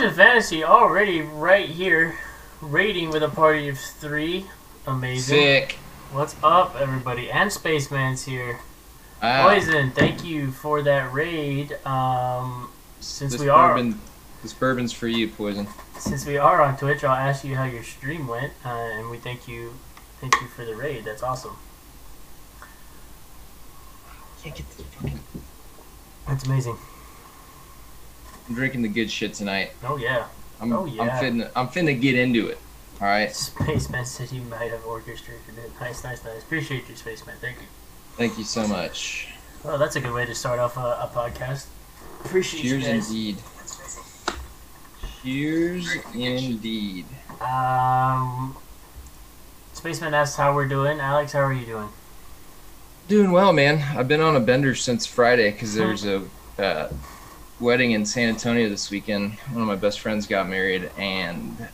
All right. Fantasy already right here, rating with a party of three. Amazing. Sick. What's up, everybody? And Spaceman's here. Ah, Poison, thank you for that raid. Um, since this we are bourbon, this bourbon's for you, Poison. since we are on Twitch, I'll ask you how your stream went, uh, and we thank you, thank you for the raid. That's awesome. Can't get this fucking. That's amazing. I'm drinking the good shit tonight. Oh yeah. I'm, Oh, yeah. I'm finna, I'm finna get into it. All right. Spaceman said he might have orchestrated it. Nice, nice, nice. Appreciate you, Spaceman. Thank you. Thank you so much. Well, that's a good way to start off a, a podcast. Appreciate Cheers you guys. indeed. Cheers indeed. Um, Spaceman asks how we're doing. Alex, how are you doing? Doing well, man. I've been on a bender since Friday because there's a uh, wedding in San Antonio this weekend. One of my best friends got married, and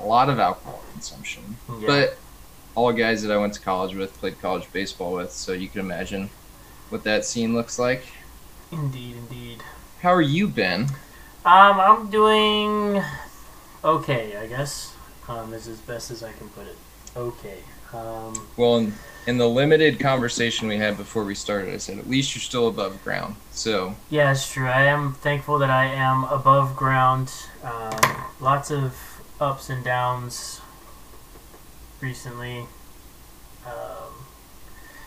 a lot of alcohol consumption. Yeah. But all guys that I went to college with played college baseball with, so you can imagine what that scene looks like. Indeed, indeed. How are you, Ben? Um, I'm doing okay, I guess. Um, is as best as I can put it. Okay. Um, Well, in the limited conversation we had before we started, I said at least you're still above ground. So yeah, it's true. I am thankful that I am above ground. Um, lots of ups and downs recently. Um,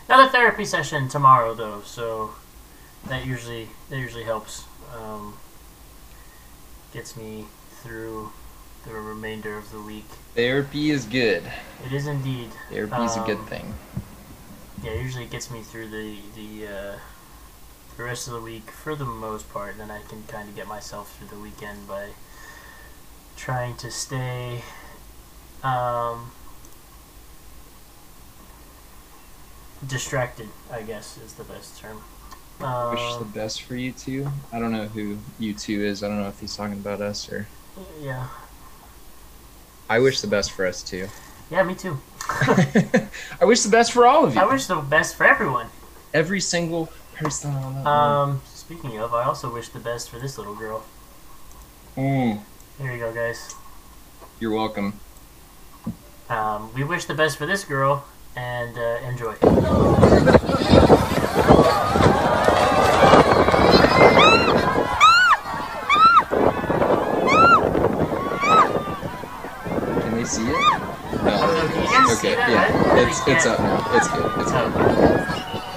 another therapy session tomorrow, though, so that usually that usually helps. Um, gets me through the remainder of the week. therapy is good. It is indeed. Therapy is a good Um, thing. Yeah, it usually gets me through the the uh, the rest of the week for the most part, and then I can kind of get myself through the weekend by trying to stay um, distracted. I guess is the best term. I wish the Um, best for you two. I don't know who you two is. I don't know if he's talking about us or. yeah, I wish the best for us too. yeah, me too. I wish the best for all of you. I wish the best for everyone. Every single person Um, speaking of, I also wish the best for this little girl. Mm, Here you go, guys. you're welcome. Um, we wish the best for this girl and uh, enjoy. Can they see it? You No. Okay, yeah, right? it's You it's can't- up now. It's good. It's good.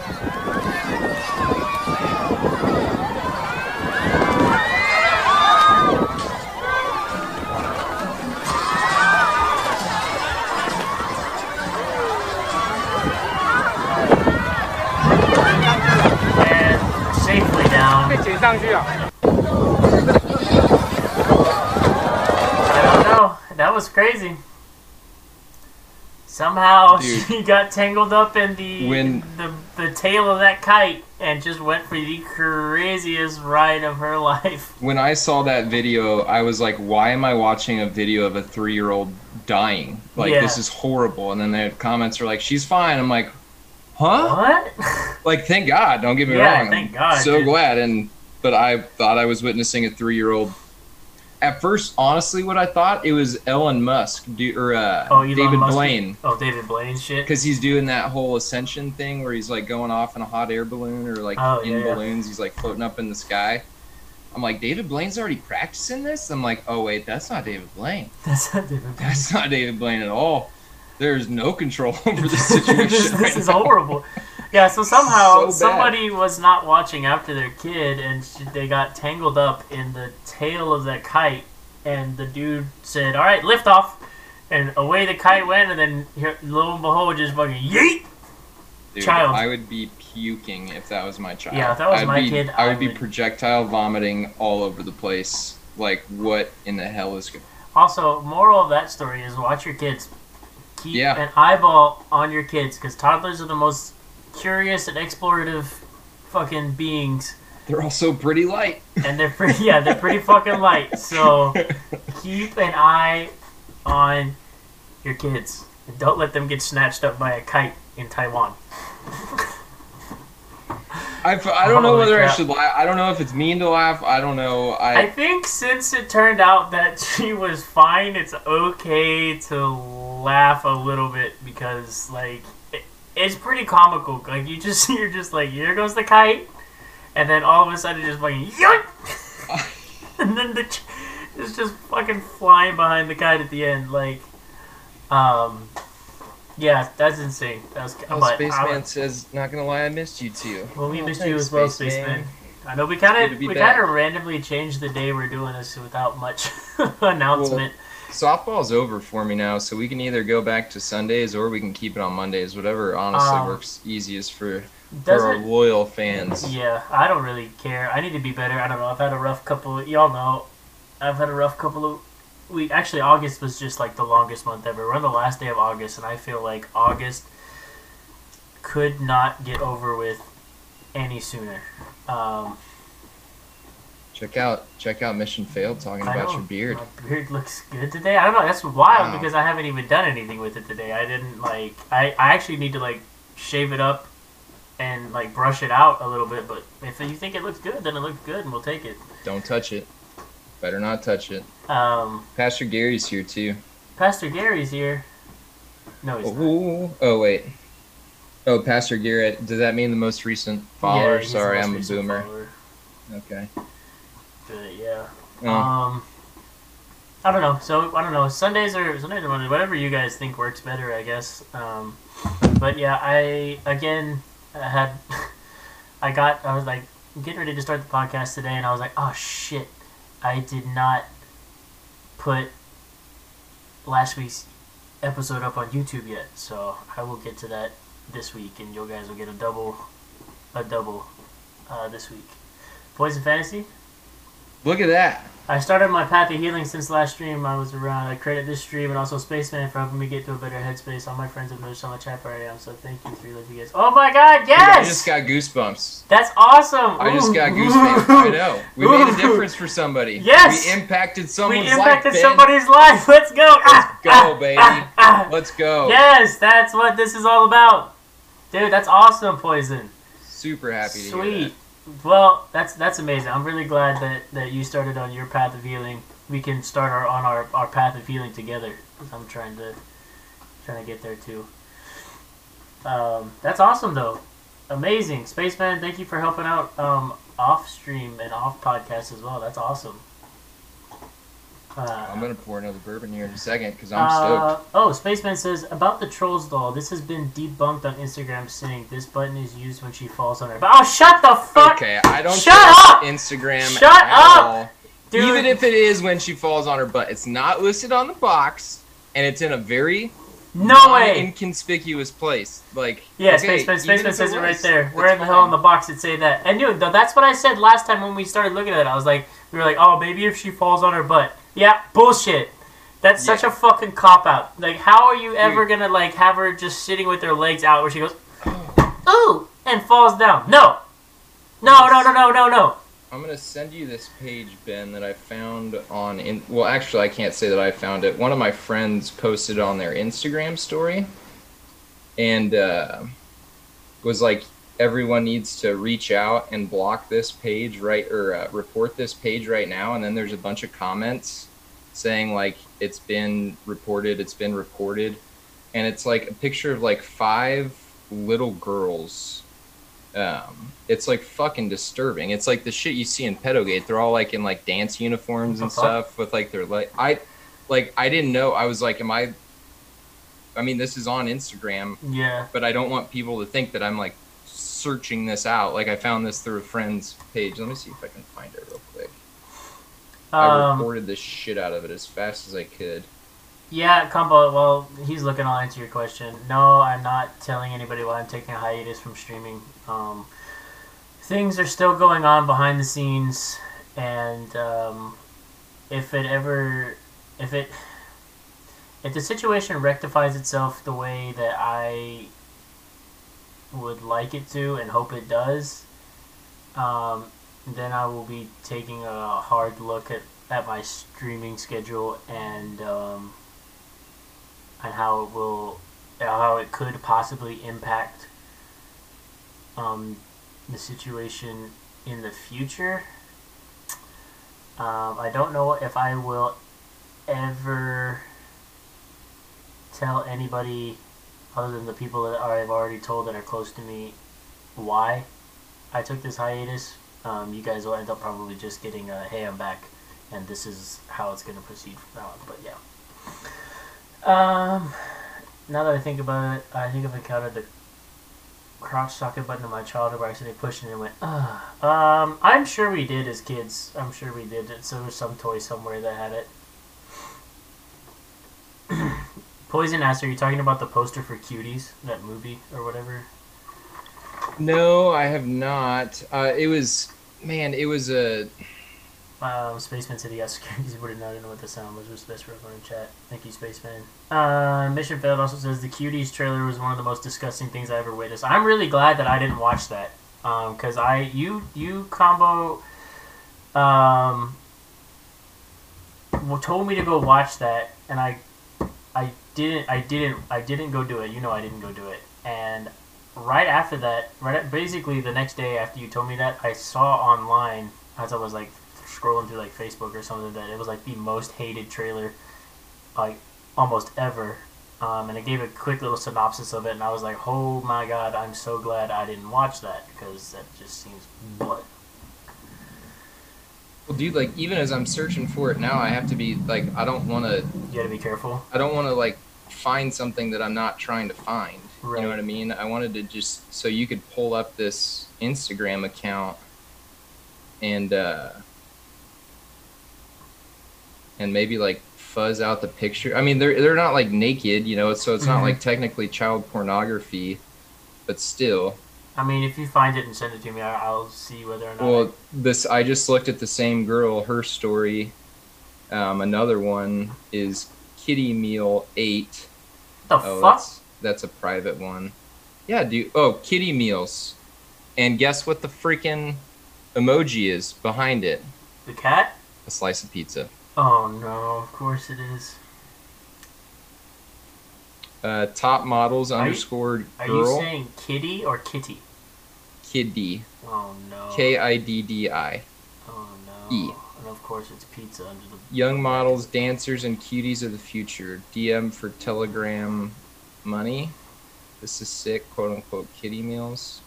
Oh, was safely Somehow Dude. she got tangled up in the, When- the the tail of that kite and just went for the craziest ride of her life. When I saw that video, I was like, "Why am I watching a video of a three-year-old dying? Like Yeah. this is horrible." And then the comments are like, "She's fine." I'm like, "Huh?" What? Like, thank God. Don't get me Yeah, wrong. thank I'm God, So dude. glad. And but I thought I was witnessing a three-year-old. At first, honestly, what I thought it was Elon Musk do, or uh, Oh, David Musk. Blaine. oh, David Blaine shit. because he's doing that whole ascension thing where he's like going off in a hot air balloon or like Oh, in yeah, yeah. balloons. He's like floating up in the sky. I'm like, David Blaine's already practicing this. I'm like, oh wait, that's not David Blaine. That's not David Blaine. That's not David Blaine at all. There's no control over this situation. this, right is now. horrible. Yeah, so somehow So somebody was not watching after their kid, and sh- they got tangled up in the tail of that kite. And the dude said, "All right, lift off," and away the kite went. And then here, lo and behold, just fucking yeet. Dude, child. I would be puking if that was my child. Yeah, if that was I'd my be, kid, I I would be projectile vomiting all over the place. Like, what in the hell is going? Also, moral of that story is watch your kids. Keep Yeah. an eyeball on your kids because toddlers are the most curious and explorative fucking beings, They're also pretty light. and they're pretty. Yeah, they're pretty fucking light. So keep an eye on your kids. And don't let them get snatched up by a kite in Taiwan. I, I don't know Holy whether I should laugh. I don't know if it's mean to laugh. I don't know. I I think since it turned out that she was fine, it's okay to laugh a little bit because like it's pretty comical. Like you just you're just like here goes the kite, and then all of a sudden just fucking yoink, and then the ch- it's just fucking flying behind the kite at the end. Like, um, yeah, that's insane. That's oh, but I Spaceman would- says, "Not gonna lie, I missed you too." well, we Oh, missed you as well, Spaceman. Spaceman. I know we kind of we kind of randomly changed the day we're doing this without much announcement. Softball's over for me now, so we can either go back to Sundays or we can keep it on Mondays. Whatever honestly Um, works easiest for, for our loyal fans. Yeah, I don't really care. I need to be better. I don't know. I've had a rough couple. y'all know, I've had a rough couple of weeks. Actually, August was just like the longest month ever. We're on the last day of August, and I feel like August could not get over with any sooner. Um, Check out check out Mission Failed talking I about your beard. My beard looks good today. I don't know. That's wild Wow. because I haven't even done anything with it today. I didn't like. I, I actually need to like shave it up and like brush it out a little bit. But if you think it looks good, then it looks good, and we'll take it. Don't touch it. Better not touch it. Um, Pastor Gary's here too. Pastor Gary's here. No, he's not. Oh, oh wait. Oh, Pastor Gary. Does that mean the most recent Yeah, follower? the Sorry, I'm a boomer. follower. Okay. Yeah. Oh, Um, I don't know. So I don't know. Sundays or Sundays or Mondays, whatever you guys think works better, I guess. Um, but yeah, I again I had I got I was like getting ready to start the podcast today, and I was like, oh shit, I did not put last week's episode up on YouTube yet. So I will get to that this week, and you guys will get a double a double uh, this week. Poison Fantasy. Look at that. I started my path of healing since last stream I was around. I credit this stream and also Spaceman for helping me get to a better headspace. All my friends have noticed how much happier I am, so thank you, three love you guys. Oh my god, Dude, I just got goosebumps. That's awesome! I just got goosebumps. I know. We made a difference for somebody. Yes! We impacted We someone's impacted life. Somebody's life. Let's go! Let's ah, go, ah, baby. ah, ah. Let's go. Yes, that's what this is all about. Dude, that's awesome, Poison. Super happy Sweet. Well, that's that's amazing. I'm really glad that, that you started on your path of healing. We can start our on our, our path of healing together. I'm trying to trying to get there too. Um, that's awesome though. Amazing. Spaceman, thank you for helping out um, off stream and off podcast as well. That's awesome. Uh. I'm gonna pour another bourbon here in a second because I'm uh, stoked. oh, Spaceman says about the trolls doll. This has been debunked on Instagram, saying this button is used when she falls on her. But oh, shut the fuck, Okay, I don't Shut up! Instagram Shut up! all. dude. Even if it is when she falls on her butt, it's not listed on the box, and it's in a very no way. inconspicuous place. Like Yeah, okay, Spaceman, Spaceman says it right there. Where in the hell in the box did say that? And dude, that's what I said last time when we started looking at it. I was like, we were like, oh, maybe if she falls on her butt. Yeah, bullshit. That's such Yeah. a fucking cop out. Like, how are you ever gonna like have her just sitting with her legs out where she goes, ooh, and falls down? No, no, no, no, no, no, no. I'm gonna send you this page, Ben, that I found on. In, well, actually, I can't say that I found it. One of my friends posted it on their Instagram story, and uh, was like, "Everyone needs to reach out and block this page right or uh, report this page right now." And then there's a bunch of comments saying like, "It's been reported. It's been reported," and it's like a picture of like five little girls um, it's like fucking disturbing. It's like the shit you see in Pedogate. They're all like in like dance uniforms and fuck? stuff with like their like I like I didn't know. I was like, am I? I mean, this is on Instagram, Yeah. but I don't want people to think that I'm like searching this out. Like I found this through a friend's page. Let me see if I can find it real quick. I recorded the shit out of it as fast as I could. yeah, Combo. Well, he's looking. I'll answer your question. No, I'm not telling anybody why I'm taking a hiatus from streaming. Um, things are still going on behind the scenes, and um, if it ever, if it, if the situation rectifies itself the way that I would like it to and hope it does, um, then I will be taking a hard look at, at my streaming schedule and um, and how it will how it could possibly impact um, the situation in the future. Um, I don't know if I will ever tell anybody other than the people that I've already told that are close to me why I took this hiatus. Um, you guys will end up probably just getting a hey, I'm back, and this is how it's going to proceed from now on. But yeah. Um, now that I think about it, I think I've encountered the crotch socket button in my childhood where I accidentally pushed it and it went, Ugh. Um, I'm sure we did as kids. I'm sure we did. So there was some toy somewhere that had it. Poison asked, are you talking about the poster for Cuties, that movie or whatever? No, I have not. Uh, it was, man, it was a. Um, Spaceman said yes. Cuties would have not know what the sound was. Was best for everyone in chat. Thank you, Spaceman. Uh, Mission Failed also says the Cuties trailer was one of the most disgusting things I ever witnessed. I'm really glad that I didn't watch that. Um, cause I you you combo um told me to go watch that and I I didn't I didn't I didn't go do it. You know I didn't go do it. And right after that, right at, basically the next day after you told me that, I saw online as I was like scrolling through like Facebook or something that it was like the most hated trailer like almost ever. Um, and it gave a quick little synopsis of it, and I was like, "Oh my god, I'm so glad I didn't watch that because that just seems blood." Well, dude, like even as I'm searching for it now, I have to be like, I don't want to. You gotta be careful. I don't want to like find something that I'm not trying to find. Right. You know what I mean? I wanted to just so you could pull up this Instagram account and uh and maybe like fuzz out the picture. I mean, they're they're not like naked, you know, so it's not Mhm. like technically child pornography, but still. I mean, if you find it and send it to me, I- I'll see whether or not. Well, this I just looked at the same girl, her story. Um, another one is Kitty Meal Eight. the Oh, fuck? that's that's a private one. Yeah, dude. Oh, Kitty Meals. And guess what the freaking emoji is behind it? The cat? A slice of pizza. Oh no! Of course it is. Uh, top models Are you- underscore Are you girl saying kitty or kitty? kiddy Oh no. K I D D I. Oh no. E. Of course it's pizza under the. Young models, dancers, and cuties of the future. DM for Telegram money. This is sick, quote unquote, kitty meals.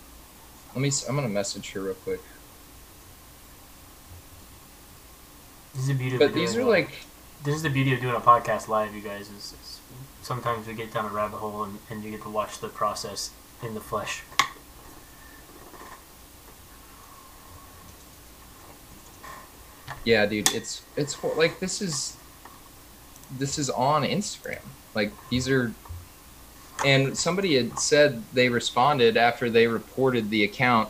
Let me. I'm gonna message her real quick. This is the beauty of But doing these are a- like, This is the beauty of doing a podcast live, you guys. Is, is sometimes we get down a rabbit hole and, and you get to watch the process in the flesh. Yeah, dude. It's it's like this is this is on Instagram. Like these are, and somebody had said they responded after they reported the account.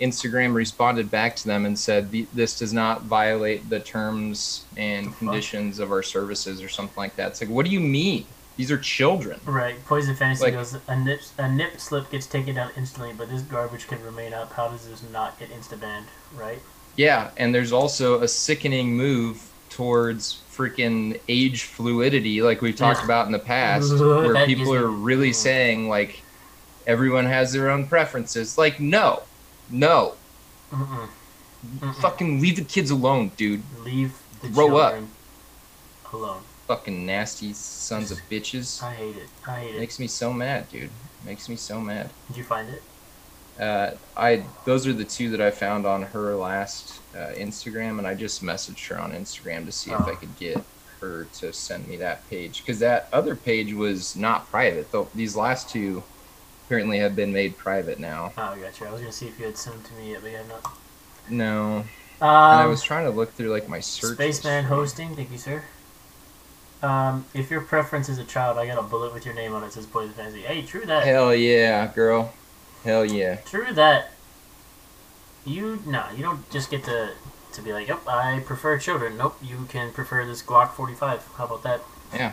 Instagram responded back to them and said this does not violate the terms and conditions of our services or something like that. It's like, what do you mean? These are children. Right. Poison Fantasy Like- goes a nip, a nip slip gets taken down instantly, but this garbage can remain up. How does this not get insta banned? Right. Yeah, and there's also a sickening move towards freaking age fluidity, like we've talked about in the past, where people are really saying like everyone has their own preferences. Like, no, no, Mm-mm. Mm-mm. fucking leave the kids alone, dude. Leave the Grow up. children alone. Fucking nasty sons of bitches. I hate it. I hate it. Makes me so mad, dude. Makes me so mad. Did you find it? Uh, I those are the two that I found on her last uh, Instagram, and I just messaged her on Instagram to see if I Oh. could get her to send me that page because that other page was not private. Though these last two apparently have been made private now. Oh, I got. I was gonna see if you had sent them to me yet, but you have not. No, Um, I was trying to look through like my search. Spaceman hosting, thank you, sir. Um, if your preference is a child, I got a bullet with your name on it. Says Poison Fantasy. Hey, true that. Hell yeah, girl. Hell yeah. True that. You no, you don't just get to to be like, yep, I prefer children. Nope, you can prefer this Glock 45. How about that? Yeah.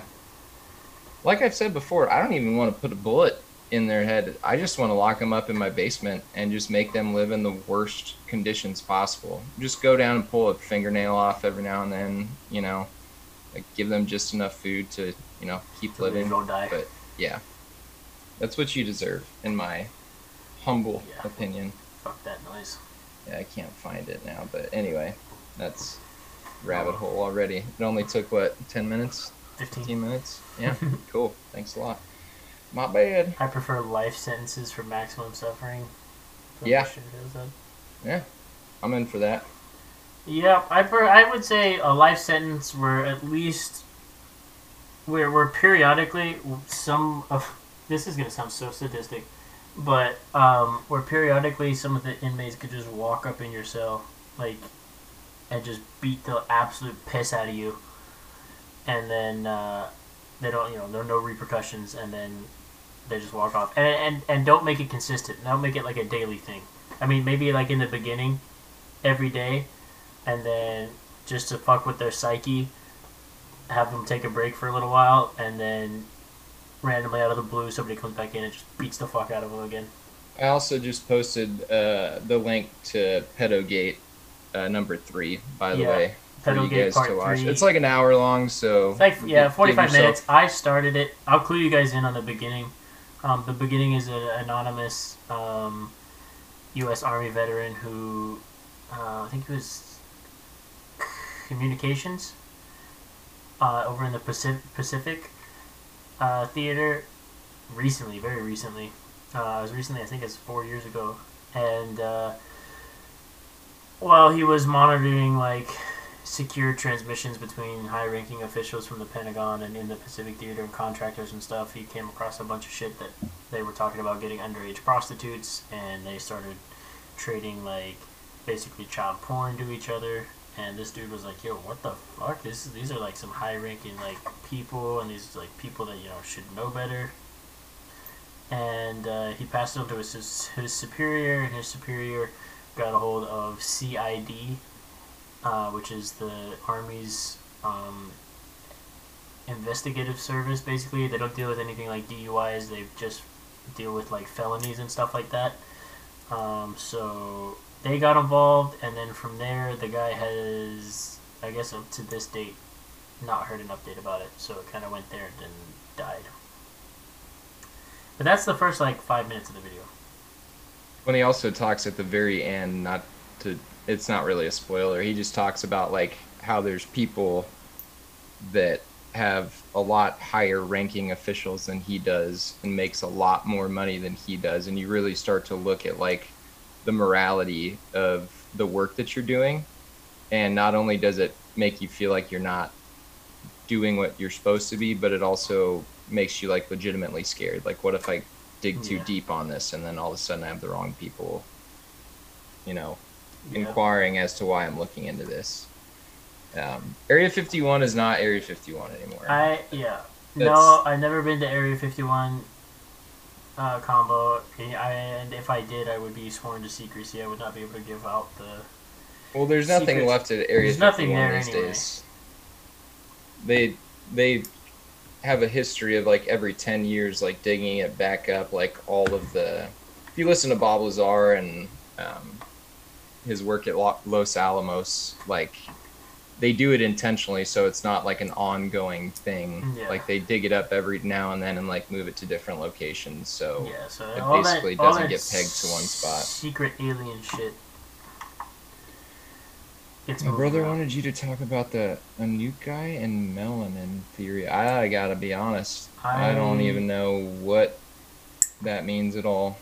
Like I've said before, I don't even want to put a bullet in their head. I just want to lock them up in my basement and just make them live in the worst conditions possible. Just go down and pull a fingernail off every now and then, you know, like give them just enough food to, you know, keep So living. don't die. But yeah, that's what you deserve, in my humble Yeah. opinion. Fuck that noise. Yeah, I can't find it now, but anyway, that's rabbit hole already. It only took what ten minutes, 15. fifteen minutes. Yeah, cool. Thanks a lot. My bad. I prefer life sentences for maximum suffering. Yeah. what shit is, Yeah, I'm in for that. Yeah, I per- I would say a life sentence where at least where where periodically some of this is gonna sound so sadistic, but um, where periodically some of the inmates could just walk up in your cell like and just beat the absolute piss out of you, and then uh, they don't you know there are no repercussions, and then they just walk off and and and don't make it consistent. Don't make it like a daily thing. I mean, maybe like in the beginning, every day and then just to fuck with their psyche, have them take a break for a little while, and then randomly out of the blue, somebody comes back in and just beats the fuck out of them again. I also just posted uh, the link to Pedogate uh, number three, by the Yeah, way, for you Pedogate guys Part to watch. Three. It's like an hour long, so like yeah, forty-five yourself- minutes. I started it. I'll clue you guys in on the beginning. Um, the beginning is an anonymous um, U.S. Army veteran who uh, I think he was communications uh, over in the Pacific, Pacific uh, theater recently, very recently. Uh, it was recently, I think it's four years ago, and uh, while he was monitoring like secure transmissions between high-ranking officials from the Pentagon and in the Pacific Theater and contractors and stuff, he came across a bunch of shit that they were talking about getting underage prostitutes, and they started trading like basically child porn to each other. And this dude was like, "Yo, what the fuck? This these are like some high-ranking like people, and these like people that you know should know better." And uh, he passed it on to his his superior, and his superior got a hold of CID, uh, which is the Army's um, investigative service. Basically, they don't deal with anything like DUIs. They just deal with like felonies and stuff like that. Um, so they got involved, and then from there, the guy has, I guess, up to this date, not heard an update about it. So it kind of went there and then died. But that's the first like five minutes of the video. when he also talks at the very end not to it's not really a spoiler he just talks about like how there's people that have a lot higher ranking officials than he does and makes a lot more money than he does and you really start to look at like the morality of the work that you're doing and not only does it make you feel like you're not doing what you're supposed to be but it also makes you like legitimately scared like what if i dig too Yeah. deep on this and then all of a sudden i have the wrong people you know Yeah. inquiring as to why i'm looking into this um, area 51 is not area 51 anymore I yeah. No, I've never been to Area 51 uh, combo. And if I did, I would be sworn to secrecy. I would not be able to give out the. well there's nothing left at area There's nothing 51 there these anyway. days they they have a history of like every 10 years like digging it back up like all of the if you listen to bob lazar and um, his work at los alamos like they do it intentionally so it's not like an ongoing thing Yeah. like they dig it up every now and then and like move it to different locations so Yeah, so it basically that, doesn't get pegged to one spot. Secret alien shit. Gets my brother around. wanted you to talk about the Anunnaki and melanin theory i gotta be honest I don't even know what that means at all.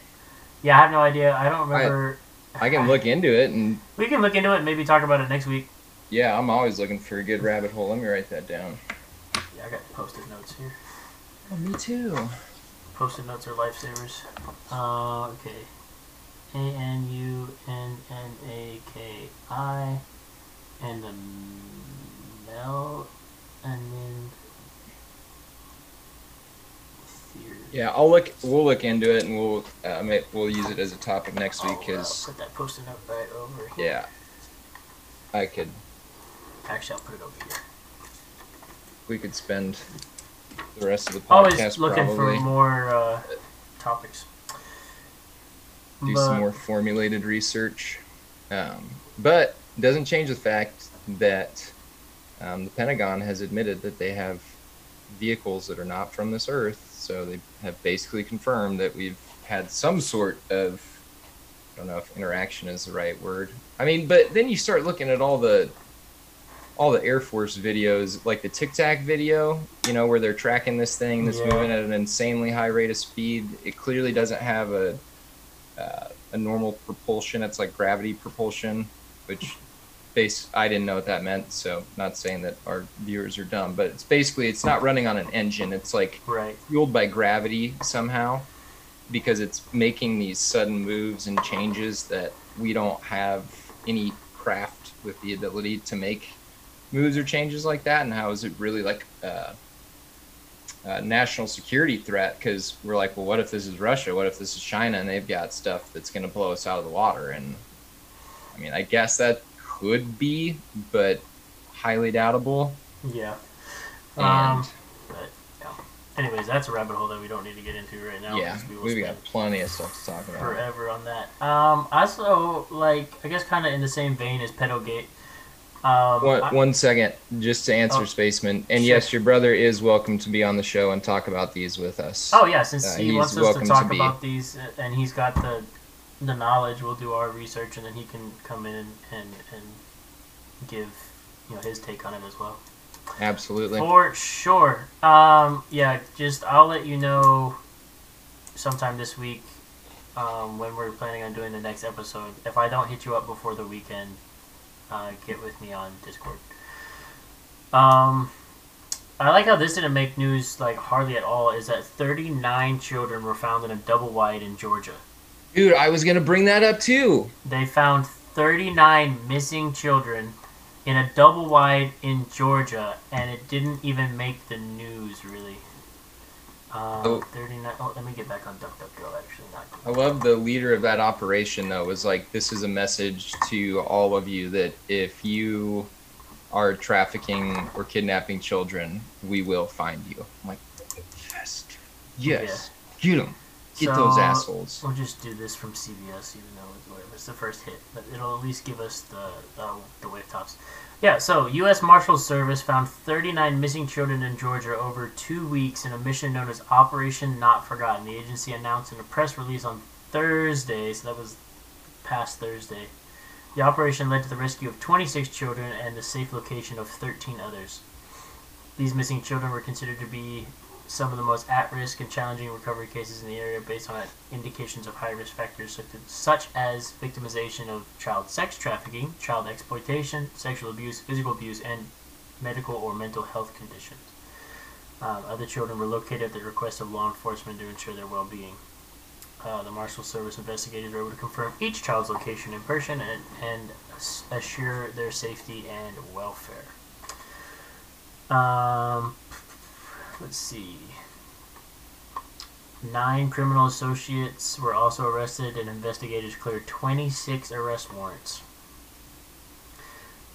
Yeah, I have no idea. I don't remember. I can look into it, and We can look into it and maybe talk about it next week. Yeah, I'm always looking for a good rabbit hole. Let me write that down. Yeah, I got post-it notes here. Oh, me too. Post-it notes are lifesavers. Uh, okay. A N U N N A K I, and the mel, and then theory. Yeah, I'll look. We'll look into it, and we'll uh, may, we'll use it as a topic next week I'll, uh, put that post-it note right over here. yeah, I could. Actually, I'll put it over here. We could spend the rest of the podcast Always looking probably for more uh, topics. do But- some more formulated research, um, but it doesn't change the fact that um, the Pentagon has admitted that they have vehicles that are not from this Earth. So they have basically confirmed that we've had some sort of I don't know if interaction is the right word. I mean, but then you start looking at all the all the Air Force videos, like the Tic Tac video, you know, where they're tracking this thing that's Yeah. moving at an insanely high rate of speed. It clearly doesn't have a uh, a normal propulsion. It's like gravity propulsion, which base I didn't know what that meant. So not saying that our viewers are dumb, but it's basically it's not running on an engine. It's like Right. fueled by gravity somehow because it's making these sudden moves and changes that we don't have any craft with the ability to make moves or changes like that and how is it really like uh, a national security threat because we're like well what if this is russia what if this is china and they've got stuff that's going to blow us out of the water and i mean i guess that could be but highly doubtable Yeah. and Um, but yeah. Anyways, that's a rabbit hole that we don't need to get into right now. yeah we we've got plenty of stuff to talk about forever on that. Um, also, like, I guess kind of in the same vein as Pedogate. Um, One, I- one second, just to answer Oh, Spaceman. And sure. yes, your brother is welcome to be on the show and talk about these with us. Oh yeah, since Uh, he wants us to to talk be. about these, uh, and he's got the the knowledge, we'll do our research, and then he can come in and and, and give you know his take on it as well. Absolutely. For sure. Um, yeah, just I'll let you know sometime this week um, when we're planning on doing the next episode. If I don't hit you up before the weekend, uh, get with me on Discord. Um, I like how this didn't make news like hardly at all. Is that 39 children were found in a double wide in Georgia. Dude, I was going to bring that up too. They found 39 missing children in a double wide in Georgia, and it didn't even make the news really. Um, Oh. 39. Oh, let me get back on DuckDuckGo. Actually, not. I love the leader of that operation, though, was like, this is a message to all of you that if you are trafficking or kidnapping children, we will find you. I'm like, yes. Yes. Get them. Get those assholes. We'll just do this from CBS, even though it's, whatever, it's the first hit, but it'll at least give us the uh, the wave tops. Yeah, so U.S. Marshals Service found 39 missing children in Georgia over two weeks in a mission known as Operation Not Forgotten. The agency announced in a press release on Thursday, so that was past Thursday. The operation led to the rescue of 26 children and the safe location of 13 others. These missing children were considered to be some of the most at-risk and challenging recovery cases in the area based on indications of high-risk factors such as, victimization of child sex trafficking, child exploitation, sexual abuse, physical abuse, and medical or mental health conditions. Um, other children were located at the request of law enforcement to ensure their well-being. Uh, the Marshal Service investigators were able to confirm each child's location in person and, and assure their safety and welfare. Um, let's see. Nine criminal associates were also arrested, and investigators cleared 26 arrest warrants.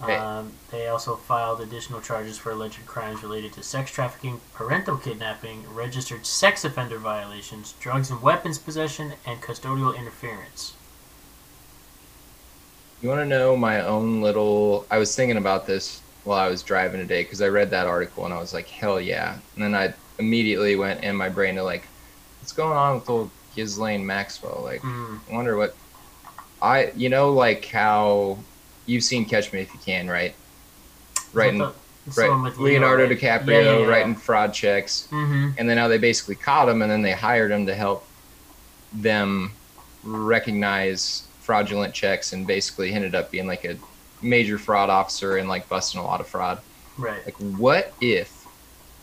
Um, they also filed additional charges for alleged crimes related to sex trafficking, parental kidnapping, registered sex offender violations, drugs and weapons possession, and custodial interference. You want to know my own little? I was thinking about this while I was driving today because I read that article and I was like, hell yeah! And then I immediately went in my brain to like, what's going on with old Ghislaine Maxwell? Like, Mm, I wonder what I, you know, like how you've seen Catch Me If You Can, right? Right, one with Leonardo right? DiCaprio Yeah, yeah, yeah. writing fraud checks, Mm-hmm. and then how they basically caught him, and then they hired him to help them recognize fraudulent checks, and basically ended up being like a major fraud officer and like busting a lot of fraud. Right. Like, what if?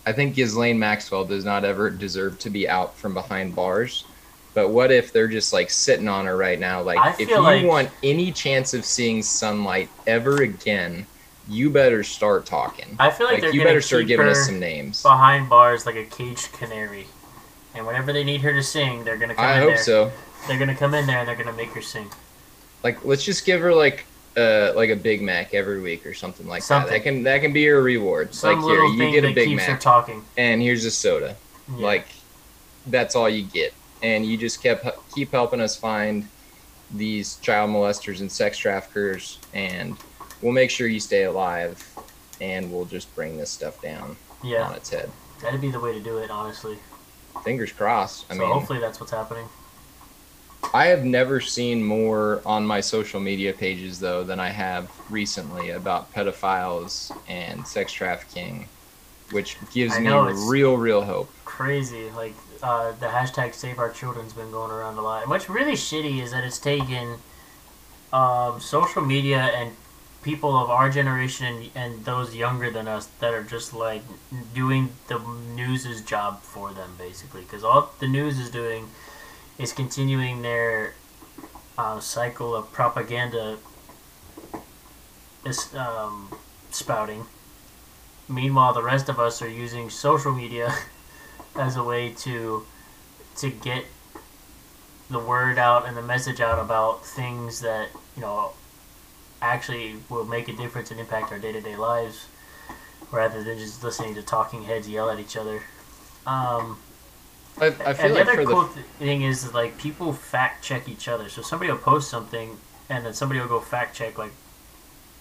I think Ghislaine Maxwell does not ever deserve to be out from behind bars. But what if they're just like sitting on her right now? Like, if you like- want any chance of seeing sunlight ever again, you better start talking. I feel like, Like, they're you better start giving us some names. behind bars like a caged canary, and whenever they need her to sing, they're gonna come I in hope there. so. They're gonna come in there and they're gonna make her sing. Like, let's just give her like uh like a Big Mac every week or something like that. Something. That can that can be your reward. Some like here, you get a that Big Mac talking. and here's a soda. Yeah. Like that's all you get. And you just kept keep helping us find these child molesters and sex traffickers and we'll make sure you stay alive and we'll just bring this stuff down yeah, on its head. that'd be the way to do it, honestly. Fingers crossed. I so mean, hopefully that's what's happening. I have never seen more on my social media pages though than I have recently about pedophiles and sex trafficking, which gives me real, real hope. crazy. Like uh, the hashtag Save Our Children's been going around a lot. And what's really shitty is that it's taken um, social media and people of our generation and, and those younger than us that are just like doing the news's job for them basically because all the news is doing is continuing their uh, cycle of propaganda is um, spouting. Meanwhile the rest of us are using social media as a way to to get the word out and the message out about things that you know actually will make a difference and impact our day-to-day lives rather than just listening to talking heads yell at each other. Um, I, I feel and the other for cool the thing is like people fact check each other. So somebody will post something and then somebody will go fact check like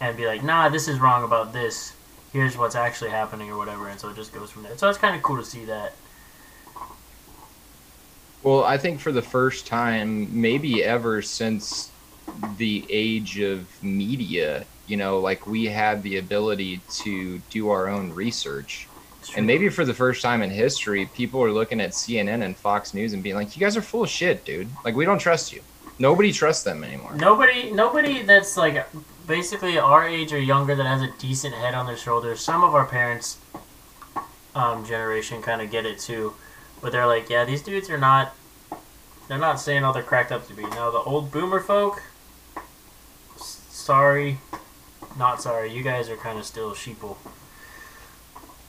and be like nah this is wrong about this. Here's what's actually happening or whatever and so it just goes from there. So it's kind of cool to see that. Well, I think for the first time, maybe ever since the age of media, you know, like we have the ability to do our own research. And maybe for the first time in history, people are looking at CNN and Fox News and being like, you guys are full of shit, dude. Like, we don't trust you. Nobody trusts them anymore. Nobody, nobody that's like basically our age or younger that has a decent head on their shoulders. Some of our parents' um, generation kind of get it too, but they're like, yeah, these dudes are not. They're not saying all they're cracked up to be. Now the old boomer folk. Sorry, not sorry. You guys are kind of still sheeple.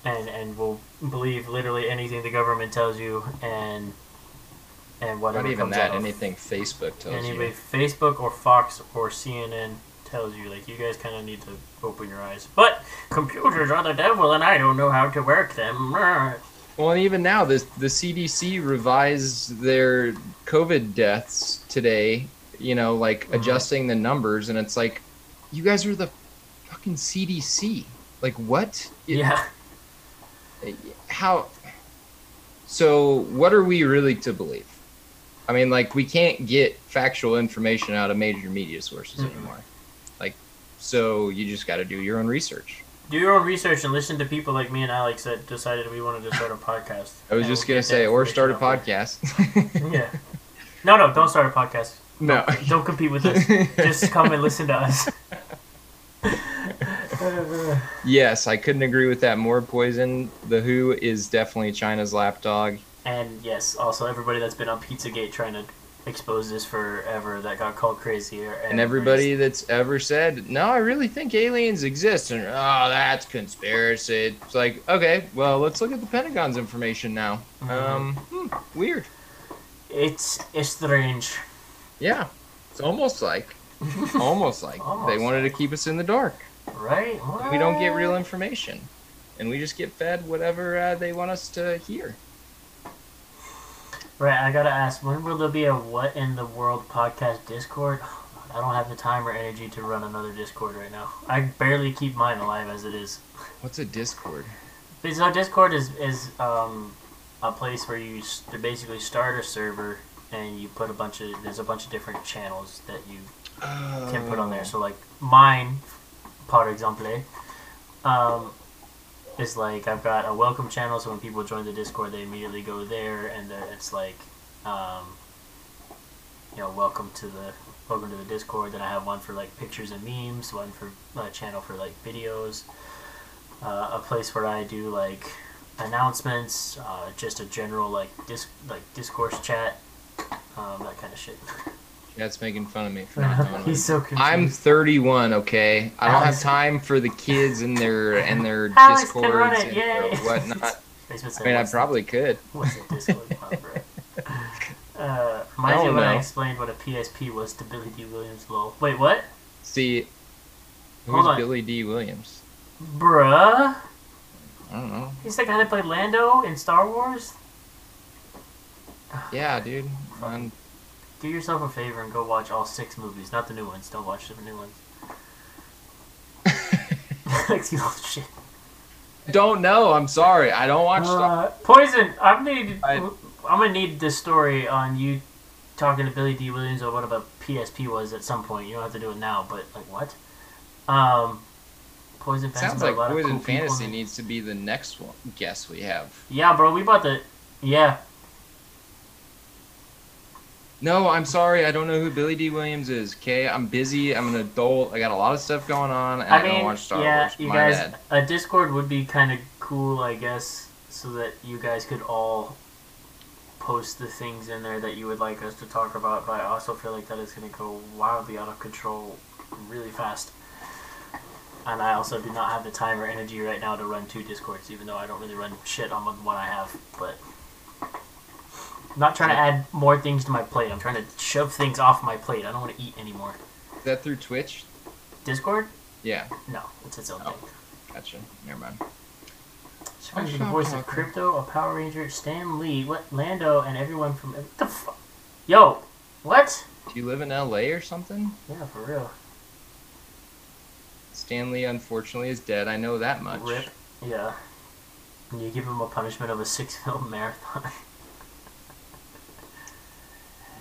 And and will believe literally anything the government tells you, and and whatever Not even that, anything Facebook tells you. Anyway, you. Facebook or Fox or CNN tells you like you guys kind of need to open your eyes. But computers are the devil, and I don't know how to work them. Well, and even now, the, the CDC revised their COVID deaths today, you know, like Mhm. adjusting the numbers, and it's like, you guys are the fucking CDC. Like, what? It- Yeah, how so what are we really to believe i mean like we can't get factual information out of major media sources Mm-mm. anymore like so you just got to do your own research do your own research and listen to people like me and Alex that decided we wanted to start a podcast. i was just we'll gonna say or start a podcast. Yeah. No, no, don't start a podcast. no Don't compete with us. Just come and listen to us. yes i couldn't agree with that more poison the WHO is definitely china's lapdog And yes, also everybody that's been on Pizzagate trying to expose this forever that got called crazy. or- and everybody that's ever said no i really think aliens exist and oh that's conspiracy it's like okay well let's look at the pentagon's information now Mhm. um hmm, weird it's it's strange. yeah it's almost like almost like Almost they wanted to keep us in the dark Right? we don't get real information and we just get fed whatever uh, they want us to hear Right, I gotta ask, when will there be a What in the World podcast Discord? I don't have the time or energy to run another Discord right now. I barely keep mine alive as it is. what's a discord So Discord is is um, a place where you s- basically start a server and you put a bunch of there's a bunch of different channels that you can put on there. So like mine, par exemple, um, is like I've got a welcome channel. So when people join the Discord, they immediately go there, and it's like, um, you know, welcome to the welcome to the Discord. Then I have one for like pictures and memes, one for a channel for like videos, uh, a place where I do like announcements, uh, just a general like dis- like discourse chat, um, that kind of shit. that's making fun of me for not He's so confused. I'm 31, okay? I don't have time for the kids and their and their Alex can discords run it, and yay! their whatnot. Basement I said, mean, I "What's the- probably could. What's a Discord pub, bro? Uh, reminds me don't when I know. explained what a PSP was to Billy Dee Williams. Lol. Wait, what? See, Hold who's on. Billy Dee Williams? Bruh? I don't know. He's the guy that played Lando in Star Wars? Yeah, dude. Do yourself a favor and go watch all six movies, not the new ones. Don't watch the new ones. like, you shit. don't know. I'm sorry. I don't watch stuff. Uh, Poison. I'm need. I- I'm gonna need this story on you talking to Billy Dee Williams or what about PSP was at some point. You don't have to do it now, but like what? Um, Poison Fantasy. Sounds a like Poison cool Fantasy in. needs to be the next one guest we have. Yeah, bro, we bought the. Yeah, No, I'm sorry, I don't know who Billy Dee Williams is. Okay, I'm busy. I'm an adult. I got a lot of stuff going on, and I, I mean, don't watch Star yeah, Wars. you My guys, bad. a Discord would be kind of cool, I guess, so that you guys could all post the things in there that you would like us to talk about. But I also feel like that is going to go wildly out of control really fast. And I also do not have the time or energy right now to run two Discords, even though I don't really run shit on the one I have. But I'm not trying to add more things to my plate. I'm trying to shove things off my plate. I don't want to eat anymore. Is that through Twitch? Discord? Yeah, No, it's its own Oh. thing. gotcha. Never mind. Surprised the voice of Crypto, a Power Ranger, Stan Lee, what Lando, and everyone from what the fu- Yo, what? Do you live in LA or something? Yeah, for real. Stan Lee, unfortunately, is dead. I know that much. Rip. Yeah. And you give him a punishment of a six-film marathon.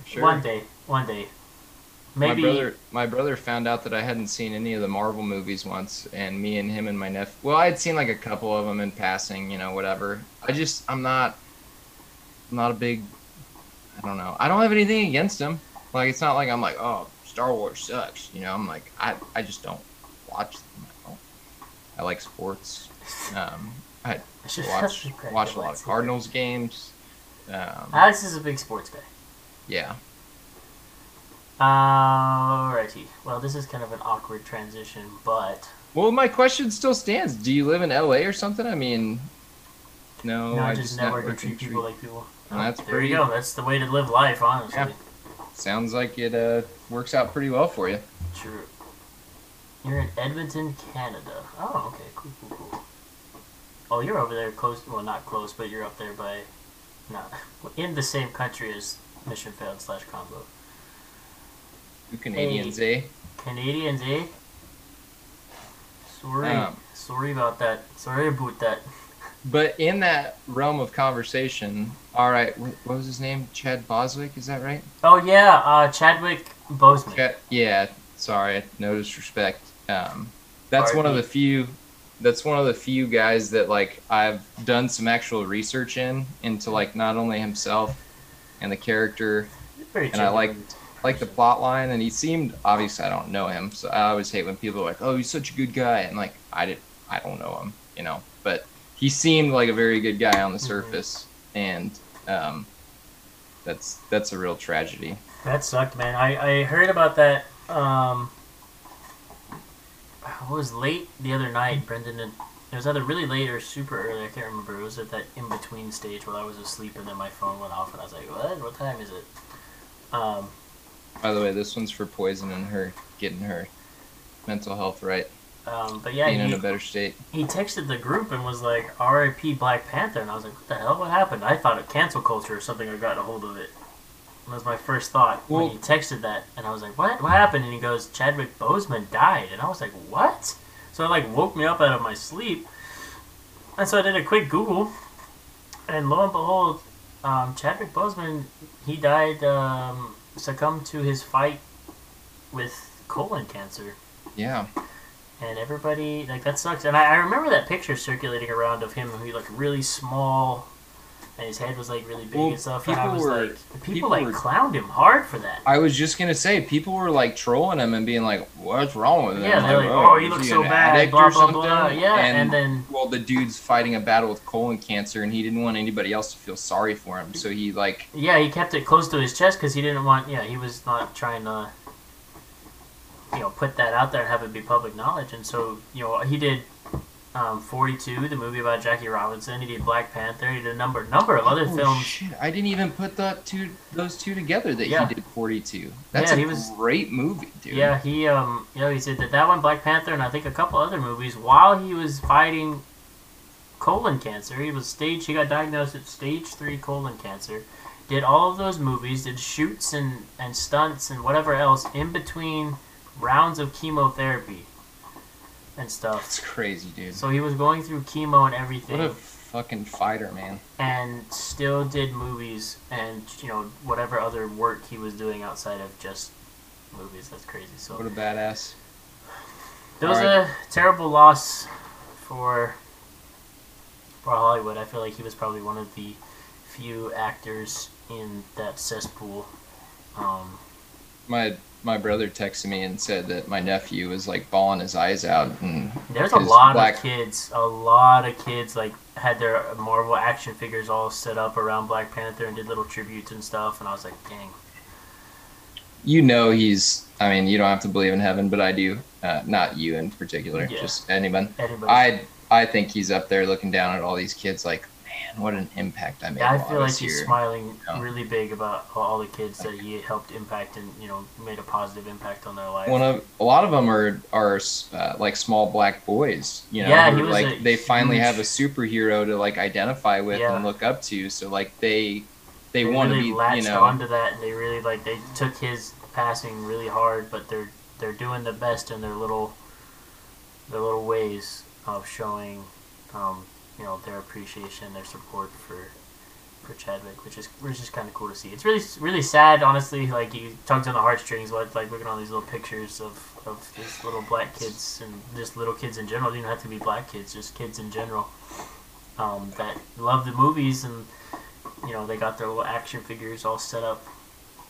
Sure. One day, one day. Maybe. My brother, my brother found out that I hadn't seen any of the Marvel movies once, and me and him and my nephew. Well, I had seen like a couple of them in passing, you know, whatever. I just, I'm not, I'm not a big. I don't know. I don't have anything against them. Like, it's not like I'm like, oh, Star Wars sucks. You know, I'm like, I, I just don't watch them. I, don't. I like sports. Um, I I watch watch a lot of. Cardinals games. Um, Alex is a big sports guy. Yeah. Alrighty. Well, this is kind of an awkward transition, but Well, my question still stands. Do you live in LA or something? I mean, no, no, I just just network and treat people like people. And that's there pretty- you go. That's the way to live life, honestly. Yeah. Sounds like it uh, works out pretty well for you. True. You're in Edmonton, Canada. Oh, okay. Cool, cool, cool. Oh, you're over there close. Well, not close, but you're up there by, not in the same country as Mission Failed slash Combo. You Canadians, eh? Canadians, eh? Sorry, Um. sorry about that. Sorry about that. But in that realm of conversation, all right, what was his name? Chad Boswick, is that right? Oh yeah, uh, Chadwick Boseman. Chad, yeah. Sorry, no disrespect. Um, that's one of the few. That's one of the few guys that like I've done some actual research in into like not only himself and the character and I like- genuine like the plot line and he seemed obviously I don't know him so I always hate when people are like oh he's such a good guy and like I did I don't know him you know but he seemed like a very good guy on the Mhm. surface and um, that's that's a real tragedy That sucked, man. I, I heard about that. Um, it was late the other night. Brendan it was either really late or super early. I can't remember. It was at that in between stage where I was asleep and then my phone went off and I was like, "What? What time is it?" Um, by the way this one's for poison and her getting her mental health right um, but yeah, being in a better state he texted the group and was like, "R.I.P. Black Panther," and I was like, "What the hell? What happened?" I thought it cancel culture or something. I got a hold of it. That was my first thought Well- when he texted that, and I was like, "What? What happened?" And he goes, "Chadwick Boseman died," and I was like, "What?" So it like woke me up out of my sleep, and so I did a quick Google, and lo and behold, um, Chadwick Boseman he died, um, succumbed to his fight with colon cancer. Yeah. And everybody like that sucks. And I, I remember that picture circulating around of him, he looked really small, and his head was like really big Well, and stuff. And I people was were- like, people, people like were- clowned him hard for that. I was just gonna say people were like trolling him and being like what's wrong with him Yeah, they're like, oh, oh, he looks so bad, blah blah blah. Yeah, and and then well, the dude's fighting a battle with colon cancer, and he didn't want anybody else to feel sorry for him. So he like, yeah, he kept it close to his chest because he didn't want. Yeah, he was not trying to. You know, put that out there and have it be public knowledge, and so you know he did um, 42, the movie about Jackie Robinson. He did Black Panther. He did a number number of other oh, films. shit, I didn't even put that two those two together that Yeah. he did forty two. That's Yeah, a he was- great movie, dude. Yeah, he um, you know, he said that that one, Black Panther, and I think a couple other movies, while he was fighting colon cancer, he was stage. He got diagnosed with stage three colon cancer. Did all of those movies, did shoots and and stunts and whatever else in between rounds of chemotherapy and stuff. That's crazy, dude. So he was going through chemo and everything. What a fucking fighter, man. and still did movies and you know whatever other work he was doing outside of just movies. That's crazy. So What a badass. It was Alright. a terrible loss for for Hollywood. I feel like he was probably one of the few actors in that cesspool. Um, My my brother texted me and said that my nephew was like bawling his eyes out, and there's a lot Black- of kids, a lot of kids like had their Marvel action figures all set up around Black Panther and did little tributes and stuff. And I was like, dang, you know he's. I mean, you don't have to believe in heaven, but I do. Uh, not you in particular, Yeah. just anyone. anybody. I I think he's up there looking down at all these kids, like, what an impact I made. I feel like he's here. smiling Yeah. really big about all the kids that he helped impact and you know made a positive impact on their life. One of a lot of them are are uh, like small black boys, you know. Yeah, who, like they finally huge- have a superhero to like identify with Yeah. and look up to. So like they they, they want really to be, latched you know, onto that and they really like they took his passing really hard but they're they're doing the best in their little their little ways of showing um, you know their appreciation their support for for Chadwick which is which is kind of cool to see it's really really sad honestly like he tugs on the heartstrings like like looking at all these little pictures of of these little black kids and just little kids in general. They don't have to be black kids, just kids in general um, that love the movies and you know they got their little action figures all set up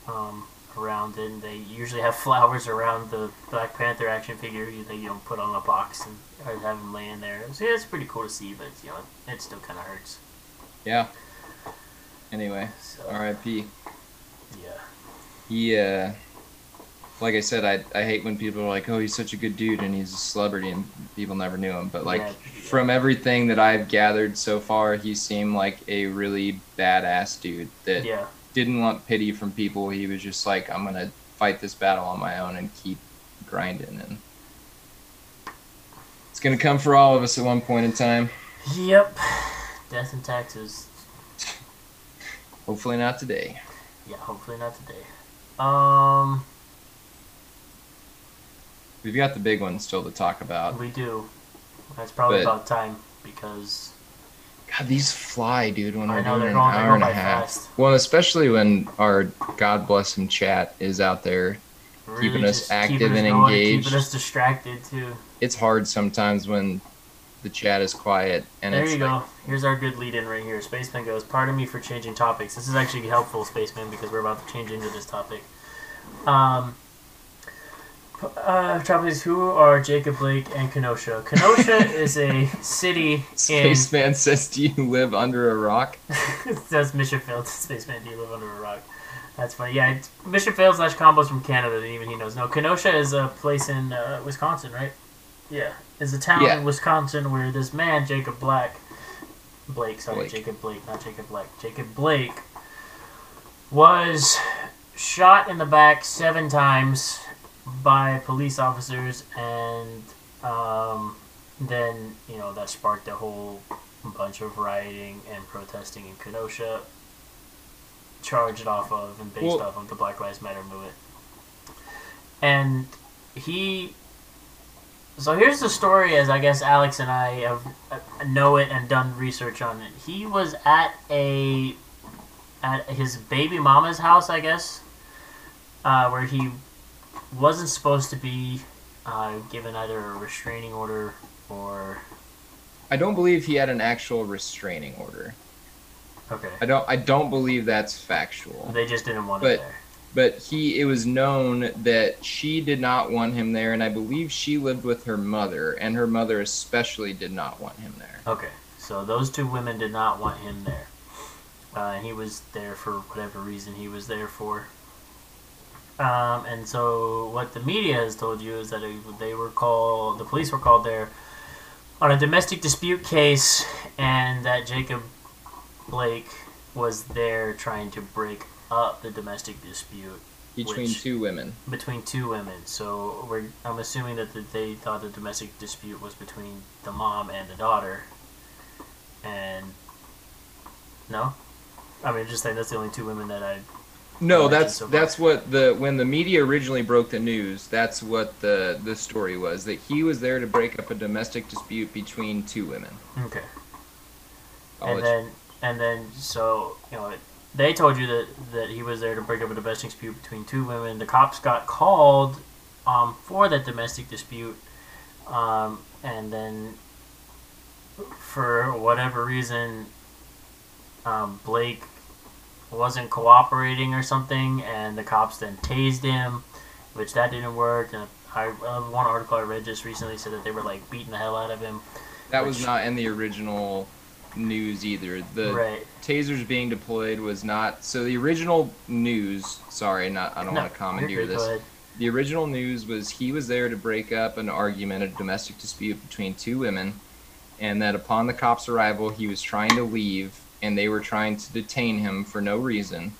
um, around it. And they usually have flowers around the Black Panther action figure. that you- don't put on a box and or have them laying there. So yeah, it's pretty cool to see, but you know it still kind of hurts. yeah. Anyway, So R.I.P. yeah, He, uh, like I said, I I hate when people are like, oh, he's such a good dude and he's a celebrity and people never knew him. But like Yeah. from everything that I've gathered so far, he seemed like a really badass dude that yeah, didn't want pity from people. He was just like, I'm gonna fight this battle on my own and keep grinding, and it's gonna come for all of us at one point in time. yep. Death and taxes. Hopefully not today. Yeah, hopefully not today. Um, We've got the big one still to talk about. we do. That's probably But- about time because God, these fly, dude. When we're doing an they're hour and a half. fast. Well, especially when our God bless him chat is out there. Really Keeping us active keeping us and going, engaged. keeping us distracted too. It's hard sometimes when the chat is quiet and there it's you like, go. Here's our good lead in right here. Spaceman goes, Pardon me for changing topics. This is actually helpful, Spaceman, because we're about to change into this topic. Um, uh, topics Who are Jacob Blake and Kenosha? Kenosha is a city in. Spaceman says, "Do you live under a rock?" That's Mission Failed. Spaceman, do you live under a rock? That's funny. Yeah, it's Mission Failed slash combos from Canada, and even he knows. No, Kenosha is a place in uh, Wisconsin, right? Yeah. Is a town Yeah. in Wisconsin where this man, Jacob Black, Blake, sorry, Blake. Jacob Blake, not Jacob Black, Jacob Blake, was shot in the back seven times by police officers, and um, then, you know, that sparked a whole bunch of rioting and protesting in Kenosha, charged off of and based Well- off of the Black Lives Matter movement. And he. So here's the story, as I guess Alex and I have uh, know it and done research on it. He was at a at his baby mama's house, I guess, uh, where he wasn't supposed to be uh, given either a restraining order or I don't believe he had an actual restraining order. okay. I don't. I don't believe that's factual. They just didn't want But- it there. But he, it was known that she did not want him there, and I believe she lived with her mother, and her mother especially did not want him there. Okay, so those two women did not want him there. Uh, and he was there for whatever reason he was there for. Um, and so what the media has told you is that they were called, the police were called there on a domestic dispute case, and that Jacob Blake was there trying to break up the domestic dispute Between Which- two women. between two women. So we're, I'm assuming that the, they thought the domestic dispute was between the mom and the daughter. And no, I mean just saying that's the only two women that I. No, that's so that's what the when the media originally broke the news. That's what the the story was that he was there to break up a domestic dispute between two women. Okay. I'll and then and then so you know they told you that that he was there to break up a domestic dispute between two women. The cops got called um, for that domestic dispute, um, and then for whatever reason, um, Blake wasn't cooperating or something, and the cops then tased him, which that didn't work. And I uh, one article I read just recently said that they were like beating the hell out of him. That was not in the original news either. The right. tasers being deployed was not. So the original news. Sorry, not. I don't No, want to commandeer this. The original news was he was there to break up an argument, a domestic dispute between two women, and that upon the cops' arrival, he was trying to leave, and they were trying to detain him for no reason,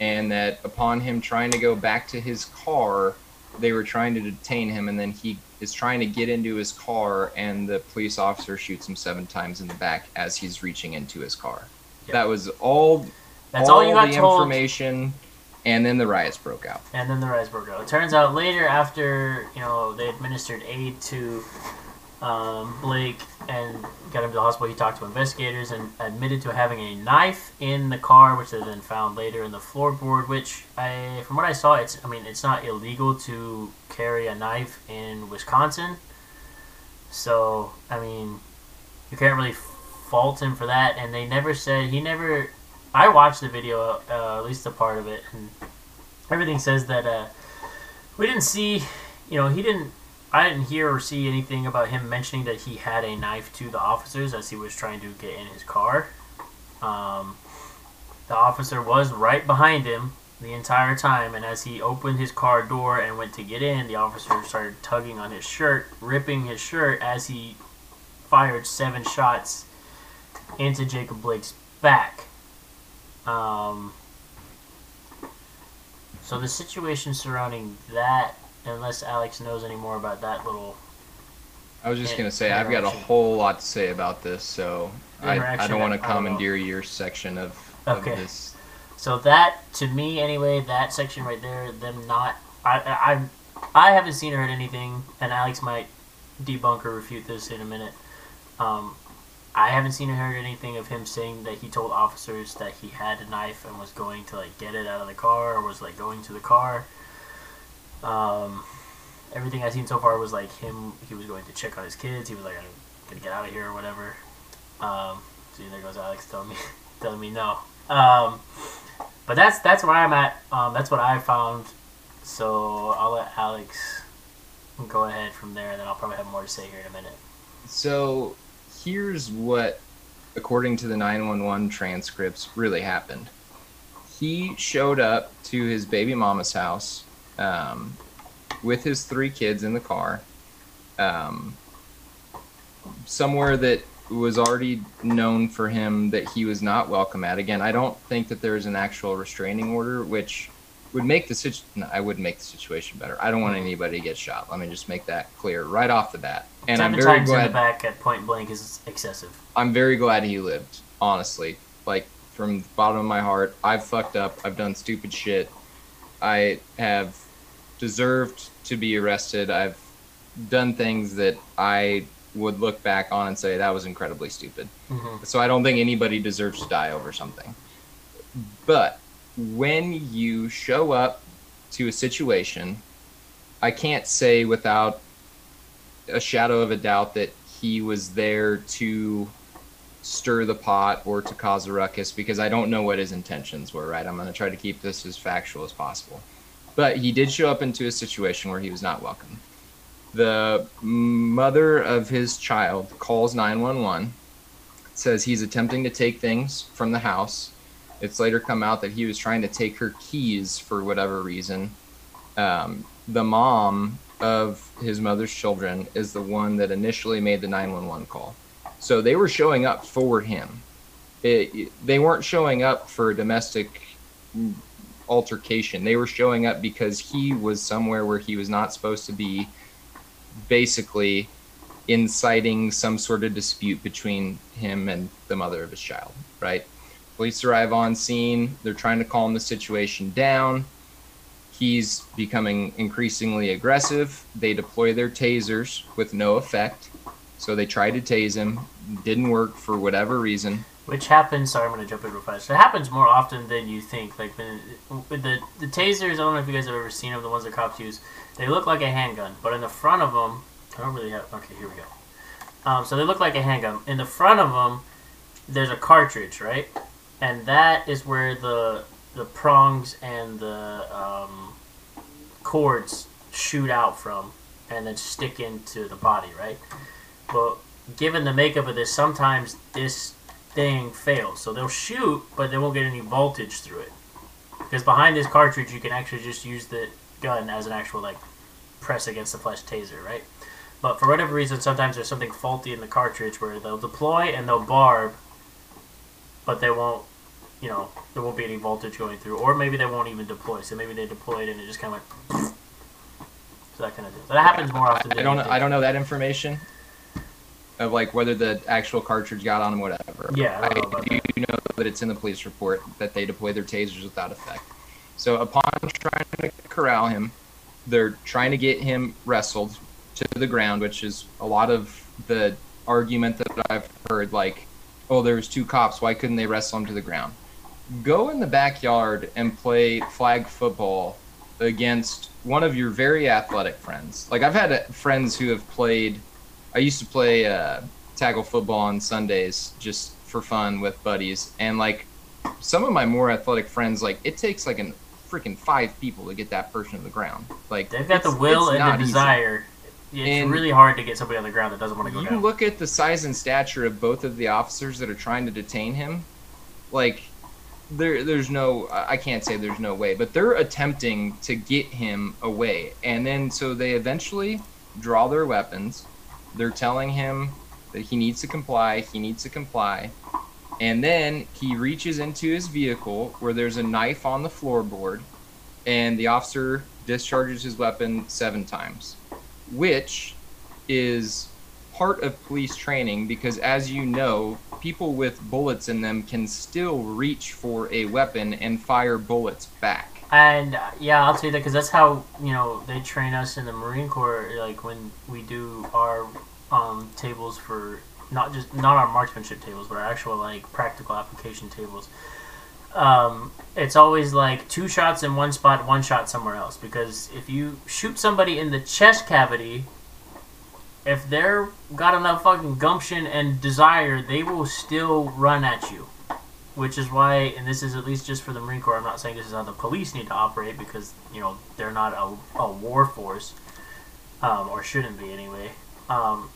and that upon him trying to go back to his car, they were trying to detain him, and then he is trying to get into his car, and the police officer shoots him seven times in the back as he's reaching into his car. Yep. That was all. That's all, you got the told. information, and then the riots broke out. And then the riots broke out. It turns out later, after you know they administered aid to um, Blake and got him to the hospital, he talked to investigators and admitted to having a knife in the car, which they then found later in the floorboard. Which I, from what I saw, it's I mean it's not illegal to carry a knife in Wisconsin. So I mean, you can't really fault him for that. And they never said he never. I watched the video, uh, at least a part of it, and everything says that uh, we didn't see, you know, he didn't. I didn't hear or see anything about him mentioning that he had a knife to the officers as he was trying to get in his car. Um, the officer was right behind him the entire time, and as he opened his car door and went to get in, the officer started tugging on his shirt, ripping his shirt as he fired seven shots into Jacob Blake's back. Um, so the situation surrounding that, unless Alex knows any more about that little I was just gonna say I've got a whole lot to say about this, so I, I don't want to at- I don't know. commandeer your section of, of Okay. this. So that, to me anyway, that section right there, them not, I, I, I- I haven't seen or heard anything, and Alex might debunk or refute this in a minute. Um, I haven't seen or heard anything of him saying that he told officers that he had a knife and was going to like get it out of the car or was like going to the car. Um, everything I've seen so far was like him. He was going to check on his kids. He was like, "I'm gonna get out of here" or whatever. Um, see, there goes Alex telling me, telling me no. Um, but that's that's where I'm at. Um, that's what I found. So I'll let Alex go ahead from there, and then I'll probably have more to say here in a minute. So here's what, according to the 911 transcripts, really happened. He showed up to his baby mama's house um, with his three kids in the car, um, somewhere that was already known for him that he was not welcome at. Again, I don't think that there's an actual restraining order, which would make the situ- no, I would make the situation better. I don't want anybody to get shot. Let me just make that clear right off the bat. And Seven I'm very times in glad. the back at point blank is excessive. I'm very glad he lived. Honestly, like from the bottom of my heart, I've fucked up. I've done stupid shit. I have deserved to be arrested. I've done things that I would look back on and say that was incredibly stupid. hmm So I don't think anybody deserves to die over something. But when you show up to a situation, I can't say without a shadow of a doubt that he was there to stir the pot or to cause a ruckus because I don't know what his intentions were, right? I'm going to try to keep this as factual as possible. But he did show up into a situation where he was not welcome. The mother of his child calls 911 says he's attempting to take things from the house. It's later come out that he was trying to take her keys for whatever reason. Um, the mom of his mother's children is the one that initially made the 911 call. So they were showing up for him. It, they weren't showing up for domestic altercation. They were showing up because he was somewhere where he was not supposed to be, basically inciting some sort of dispute between him and the mother of his child, right? Police arrive on scene. They're trying to calm the situation down. He's becoming increasingly aggressive. They deploy their tasers with no effect. So they tried to tase him, didn't work for whatever reason. Which happens. Sorry, I'm going to jump in real fast. It happens more often than you think. Like the the the tasers. I don't know if you guys have ever seen them. The ones that cops use. They look like a handgun, but in the front of them, I don't really have. Okay, here we go. Um, so they look like a handgun. In the front of them, there's a cartridge, right? And that is where the the prongs and the um, cords shoot out from, and then stick into the body, right? But given the makeup of this, sometimes this thing fails. So they'll shoot, but they won't get any voltage through it. Because behind this cartridge, you can actually just use the gun as an actual like press against the flesh taser, right? But for whatever reason, sometimes there's something faulty in the cartridge where they'll deploy and they'll barb, but they won't, you know, there won't be any voltage going through, or maybe they won't even deploy. So maybe they deployed and it just kind of went. So that kind of thing. So that happens more often. I, I don't. I don't know that information of like whether the actual cartridge got on him, whatever. Yeah, I, I do know that it's in the police report that they deploy their tasers without effect. So upon trying to corral him, they're trying to get him wrestled to the ground, which is a lot of the argument that I've heard. Like, oh, there was two cops. Why couldn't they wrestle him to the ground? Go in the backyard and play flag football against one of your very athletic friends. Like I've had friends who have played. I used to play uh, tackle football on Sundays just for fun with buddies, and like some of my more athletic friends, like it takes like a freaking five people to get that person to the ground. Like they've got the will and the desire. Easy. It's and really hard to get somebody on the ground that doesn't want to go you down. You look at the size and stature of both of the officers that are trying to detain him, like there there's no I can't say there's no way, but they're attempting to get him away. And then so they eventually draw their weapons. They're telling him that he needs to comply, he needs to comply. And then he reaches into his vehicle where there's a knife on the floorboard and the officer discharges his weapon 7 times, which is part of police training because as you know, people with bullets in them can still reach for a weapon and fire bullets back. And uh, yeah, I'll tell you that because that's how you know they train us in the Marine Corps. Like when we do our um, tables for not just not our marksmanship tables, but our actual like practical application tables. Um, it's always like two shots in one spot, one shot somewhere else. Because if you shoot somebody in the chest cavity, if they're got enough fucking gumption and desire, they will still run at you. Which is why, and this is at least just for the Marine Corps. I'm not saying this is how the police need to operate because you know they're not a, a war force, um, or shouldn't be anyway. Um,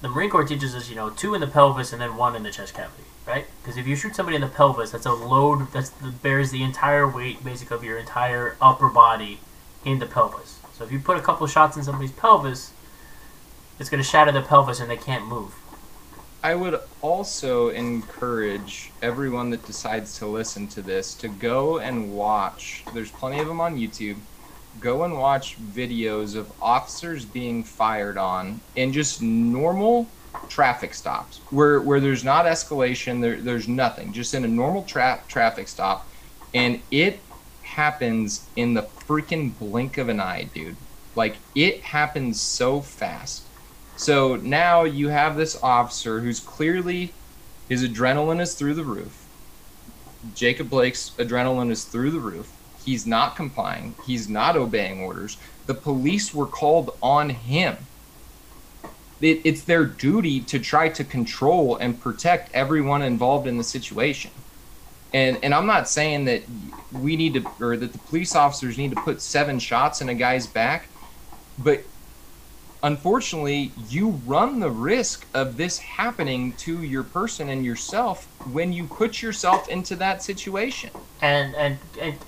the Marine Corps teaches us, you know, two in the pelvis and then one in the chest cavity, right? Because if you shoot somebody in the pelvis, that's a load that bears the entire weight, basically, of your entire upper body in the pelvis. So if you put a couple shots in somebody's pelvis, it's going to shatter the pelvis and they can't move. I would also encourage everyone that decides to listen to this to go and watch. There's plenty of them on YouTube. Go and watch videos of officers being fired on in just normal traffic stops where where there's not escalation, there, there's nothing, just in a normal tra- traffic stop, and it happens in the freaking blink of an eye, dude. Like it happens so fast so now you have this officer who's clearly his adrenaline is through the roof. Jacob Blake's adrenaline is through the roof. He's not complying. He's not obeying orders. The police were called on him. It, it's their duty to try to control and protect everyone involved in the situation. And and I'm not saying that we need to or that the police officers need to put seven shots in a guy's back, but unfortunately, you run the risk of this happening to your person and yourself when you put yourself into that situation. And and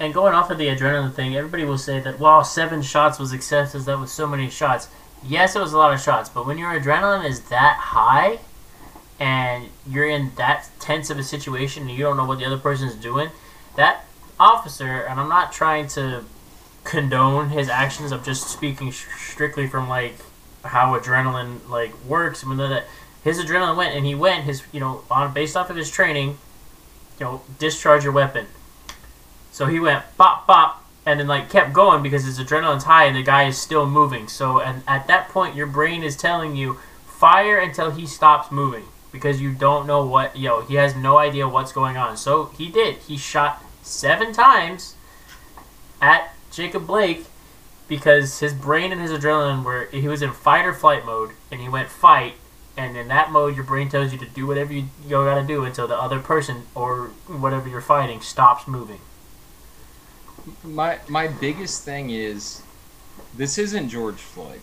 and going off of the adrenaline thing, everybody will say that well, seven shots was excessive. That was so many shots. Yes, it was a lot of shots, but when your adrenaline is that high, and you're in that tense of a situation, and you don't know what the other person is doing, that officer, and I'm not trying to condone his actions. I'm just speaking strictly from like how adrenaline like works. I mean, that his adrenaline went, and he went his you know on based off of his training, you know, discharge your weapon. So he went pop pop, and then like kept going because his adrenaline's high, and the guy is still moving. So and at that point, your brain is telling you fire until he stops moving because you don't know what yo he has no idea what's going on so he did he shot seven times at jacob blake because his brain and his adrenaline were he was in fight or flight mode and he went fight and in that mode your brain tells you to do whatever you, you gotta do until the other person or whatever you're fighting stops moving My my biggest thing is, this isn't George Floyd.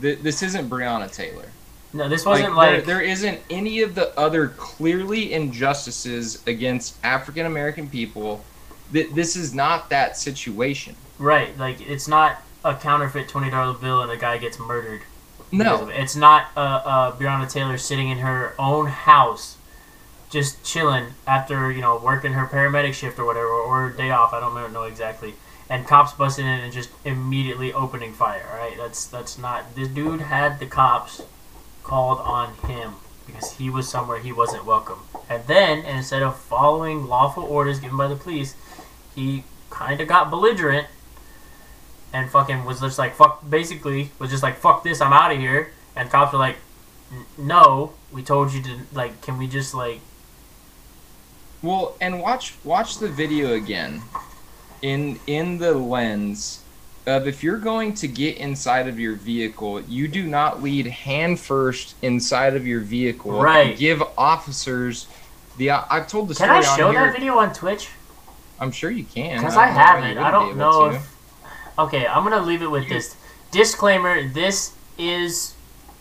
Th- This isn't Breonna Taylor. no this wasn't like, there, there isn't any of the other clearly injustices against African American people. Th- this is not that situation. Right like it's not a counterfeit $20 bill and a guy gets murdered No, it. It's not uh, uh, Breonna Taylor sitting in her own house, just chilling after you know working her paramedic shift or whatever, or day off. I don't know- know exactly. And cops busting in and just immediately opening fire. Right? That's that's not. This dude had the cops called on him because he was somewhere he wasn't welcome. And then instead of following lawful orders given by the police, he kind of got belligerent and fucking was just like fuck. Basically, was just like fuck this. I'm out of here. And cops were like, no, we told you to like. Can we just like? well, and watch watch the video again, in in the lens of if you're going to get inside of your vehicle, you do not lead hand first inside of your vehicle. and Right. give officers the. I've told the Can story I on show that video on Twitch? I'm sure you can. Because I you haven't. I don't know to. if. Okay, I'm gonna leave it with this disclaimer. This is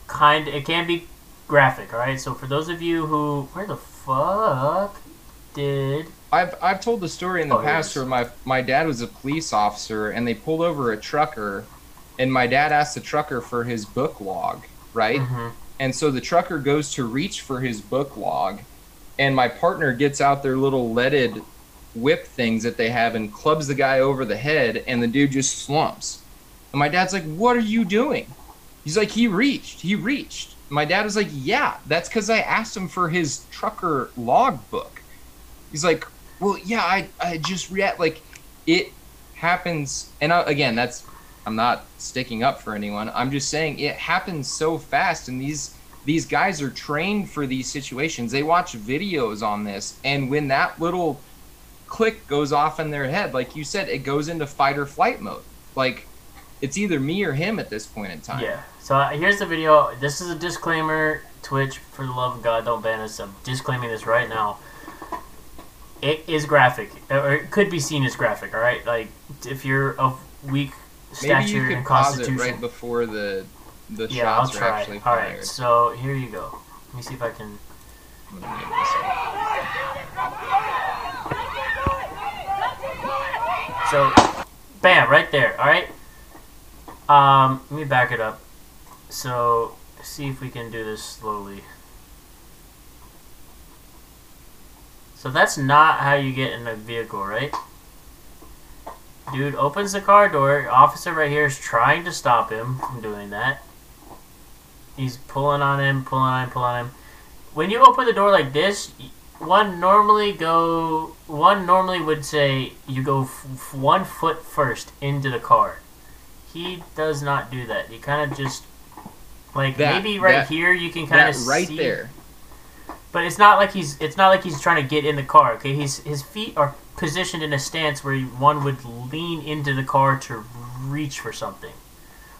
kind. It can be graphic. All right. So for those of you who, where the fuck did? I've I've told the story in the Oh, past where my my dad was a police officer and they pulled over a trucker, and my dad asked the trucker for his book log, right? Mhm. And so the trucker goes to reach for his book log, and my partner gets out their little leaded whip things that they have and clubs the guy over the head, and the dude just slumps. And my dad's like, "What are you doing?" He's like, "He reached. He reached." My dad was like, "Yeah, that's because I asked him for his trucker log book." He's like, "Well, yeah, I I just react like it happens." And I, again, that's I'm not sticking up for anyone. I'm just saying it happens so fast, and these these guys are trained for these situations. They watch videos on this, and when that little click goes off in their head, like you said, it goes into fight or flight mode. Like it's either me or him at this point in time. Yeah. So uh, here's the video. This is a disclaimer. Twitch, for the love of God, don't ban us. I'm disclaiming this right now. It is graphic, or it could be seen as graphic. All right, like if you're of weak stature Maybe stature you could and pause it right before the the yeah, I'll shots are try. actually All fired. right, so here you go. Let me see if I can. I'm gonna mute myself. So, bam, right there. All right. Um, let me back it up. So, see if we can do this slowly. So that's not how you get in a vehicle, right? Dude opens the car door. Officer right here is trying to stop him from doing that. He's pulling on him, pulling on him, pulling on him. When you open the door like this, one normally go one normally would say you go one foot first into the car. He does not do that. He kind of just like That- maybe right that- here you can kind of right see, there. but it's not like he's it's not like he's trying to get in the car okay? He's his feet are positioned in a stance where one would lean into the car to reach for something.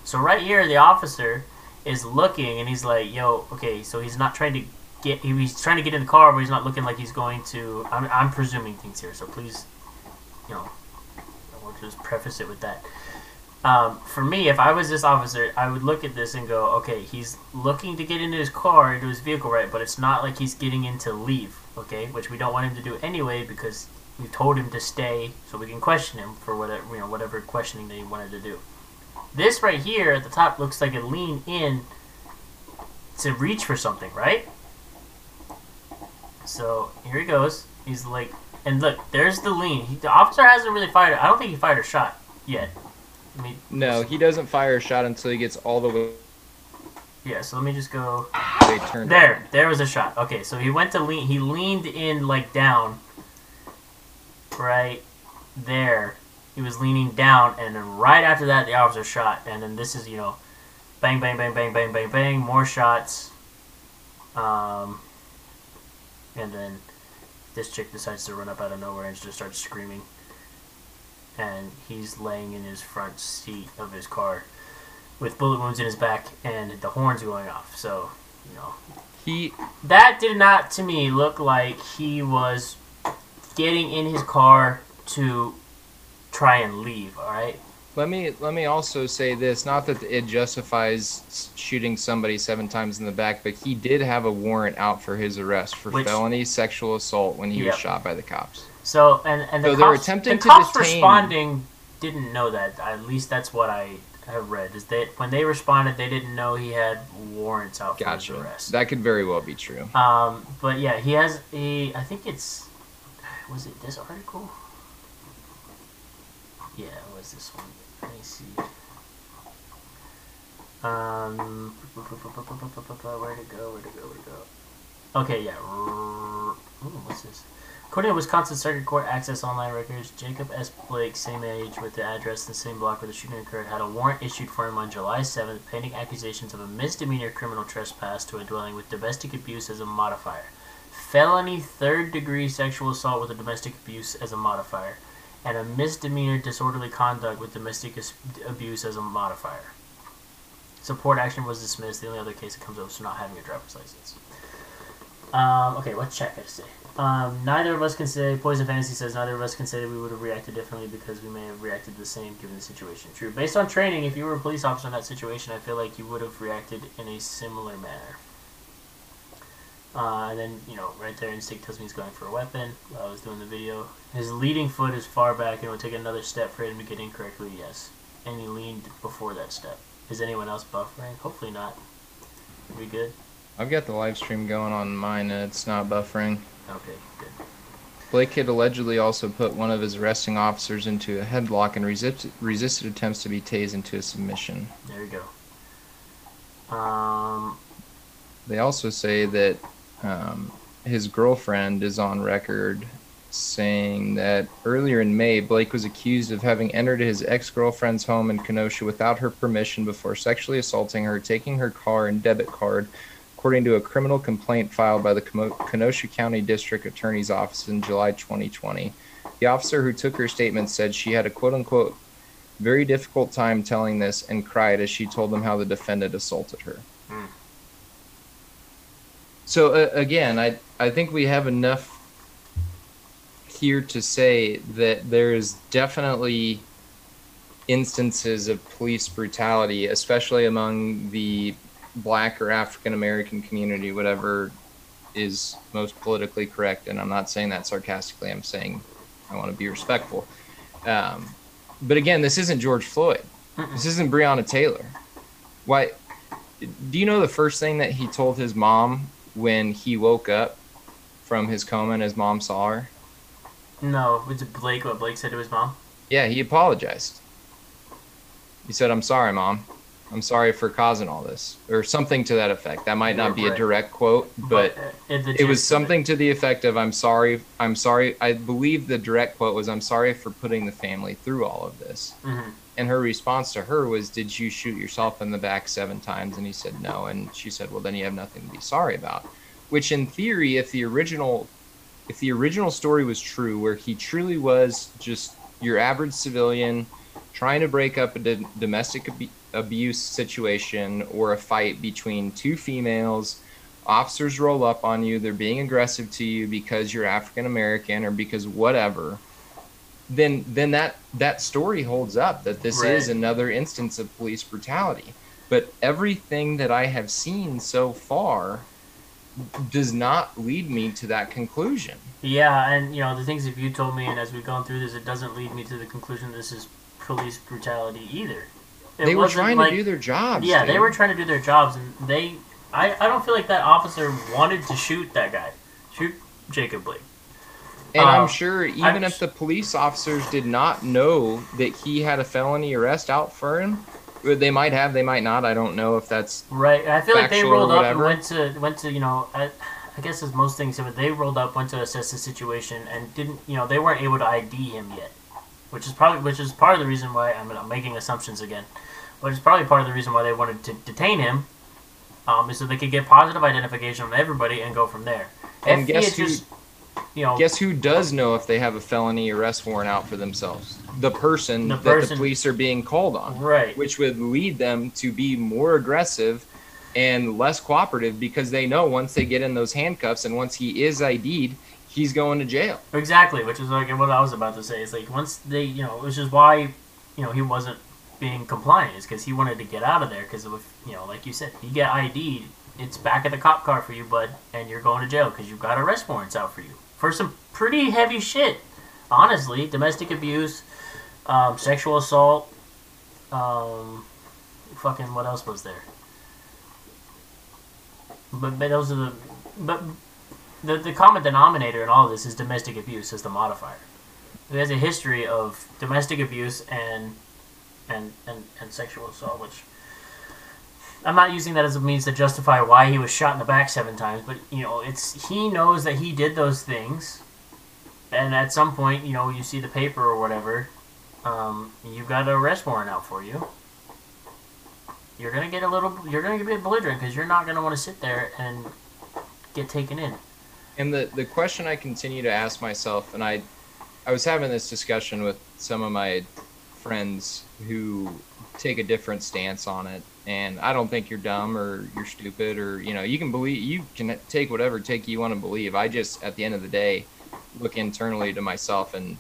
So right here the officer is looking and he's like yo okay so he's not trying to get he- he's trying to get in the car but he's not looking like he's going to i'm, I'm presuming things here so please you know i will just preface it with that um, for me if i was this officer i would look at this and go okay he's looking to get into his car into his vehicle right but it's not like he's getting in to leave okay which we don't want him to do anyway because we told him to stay so we can question him for whatever you know whatever questioning that he wanted to do this right here at the top looks like a lean in to reach for something, right? So here he goes. He's like, and look, there's the lean. He, the officer hasn't really fired. I don't think he fired a shot yet. I mean, No, he doesn't fire a shot until he gets all the way yeah. So let me just go. turned. There, there was a shot. Okay, so he went to lean. He leaned in like down. Right there, he was leaning down, and then right after that, the officer shot. And then this is you know, bang, bang, bang, bang, bang, bang, bang, more shots. Um, and then this chick decides to run up out of nowhere and just starts screaming. And he's laying in his front seat of his car with bullet wounds in his back and the horns going off. So, you know, He that did not to me look like he was getting in his car to try and leave. All right. Let me let me also say this. Not that it justifies shooting somebody seven times in the back, but he did have a warrant out for his arrest for Which- felony sexual assault when he Yep. was shot by the cops. So and and the So cops, attempting the to cops detain- responding didn't know that. At least that's what I have read. Is that when they responded, they didn't know he had warrants out for his arrest. That could very well be true. Um, but yeah, he has a. I think it's. Was it this article? Yeah, it was this one. Um, where'd it go? Where'd it go? Where'd it go? Okay, yeah. Ooh, what's this? According to Wisconsin Circuit Court Access Online Records, Jacob S. Blake, same age with the address in the same block where the shooting occurred, had a warrant issued for him on July 7th, pending accusations of a misdemeanor criminal trespass to a dwelling with domestic abuse as a modifier, felony third degree sexual assault with a domestic abuse as a modifier, and a misdemeanor disorderly conduct with domestic abuse as a modifier. Support action was dismissed. The only other case that comes up is not having a driver's license. Um, okay, got to say? Um, neither of us can say, Poison Fantasy says, neither of us can say that we would have reacted differently because we may have reacted the same given the situation. True. Based on training, if you were a police officer in that situation, I feel like you would have reacted in a similar manner. Uh, and then, you know, right there, instinct tells me he's going for a weapon while I was doing the video. His leading foot is far back and it would take another step for him to get in correctly, yes. And he leaned before that step. Is anyone else buffering? Hopefully not. We good? I've got the live stream going on mine and it's not buffering. Okay, good. Blake had allegedly also put one of his arresting officers into a headlock and resist, resisted attempts to be tased into a submission. There we go. Um, They also say that um, his girlfriend is on record saying that earlier in May, Blake was accused of having entered his ex girlfriend's home in Kenosha without her permission before sexually assaulting her, taking her car and debit card, according to a criminal complaint filed by the Kenosha County District Attorney's Office in July 2020. The officer who took her statement said she had a quote unquote very difficult time telling this and cried as she told them how the defendant assaulted her. Hmm. So uh, again, I I think we have enough here to say that there is definitely instances of police brutality, especially among the black or African American community, whatever is most politically correct. And I'm not saying that sarcastically. I'm saying I want to be respectful. Um, but again, this isn't George Floyd. This isn't Breonna Taylor. Why? Do you know the first thing that he told his mom when he woke up from his coma and his mom saw her? No, was it Blake? What Blake said to his mom? Yeah, he apologized. He said, "I'm sorry, mom. I'm sorry for causing all this," or something to that effect. That might not be a direct quote, but the it was something to the effect of, "I'm sorry. I'm sorry." I believe the direct quote was, "I'm sorry for putting the family through all of this." Mhm. And her response to her was, "Did you shoot yourself in the back seven times?" And he said, "No." And she said, "Well, then you have nothing to be sorry about." Which, in theory, if the original, if the original story was true, where he truly was just your average civilian trying to break up a d- domestic ab- abuse situation or a fight between two females, officers roll up on you, they're being aggressive to you because you're African American or because whatever then then that that story holds up that this Right. is another instance of police brutality but everything that i have seen so far does not lead me to that conclusion Yeah, and you know the things that you told me, and as we've gone through this, it doesn't lead me to the conclusion this is police brutality either. It they were trying like- to do their jobs Yeah, they were trying to do their jobs, and they. I, I don't feel like that officer wanted to shoot that guy, shoot Jacob Blake. and um, i'm sure even I'm if the police officers did not know that he had a felony arrest out for him they might have they might not i don't know if that's Right. I feel like they rolled up and went to went to you know I, I guess as most things they rolled up went to assess the situation and didn't you know they weren't able to ID him yet, which is probably which is part of the reason why I'm, I'm making assumptions again. which is probably part of the reason why they wanted to detain him, um, is so they could get positive identification on everybody and go from there. And if guess who- just, you know, Guess who does know if they have a felony arrest warrant out for themselves? The person The that the police are being called on. right, which would lead them to be more aggressive and less cooperative because they know once they get in those handcuffs and once he is ID'd, he's going to jail. exactly, which is like what I was about to say. It's like once they, you know, which is why, you know, he wasn't being compliant, is because he wanted to get out of there. Because if, you know, like you said, you get ID'd, it's back at the cop car for you, bud, and you're going to jail because you've got arrest warrants out for you for some pretty heavy shit. Honestly, domestic abuse, um, sexual assault, um, fucking what else was there? But, but those are the but the the common denominator in all of this is domestic abuse as the modifier. He has a history of domestic abuse and and and, and sexual assault, which I'm not using that as a means to justify why he was shot in the back seven times, but you know, it's he knows that he did those things, and at some point, you know, you see the paper or whatever, um, you've got an arrest warrant out for you. You're gonna get a little, you're gonna get a bit belligerent because you're not gonna want to sit there and get taken in. And the, the question I continue to ask myself, and I, I was having this discussion with some of my friends who take a different stance on it, and I don't think you're dumb or you're stupid or you know you can believe you can take whatever take you want to believe. I just at the end of the day look internally to myself and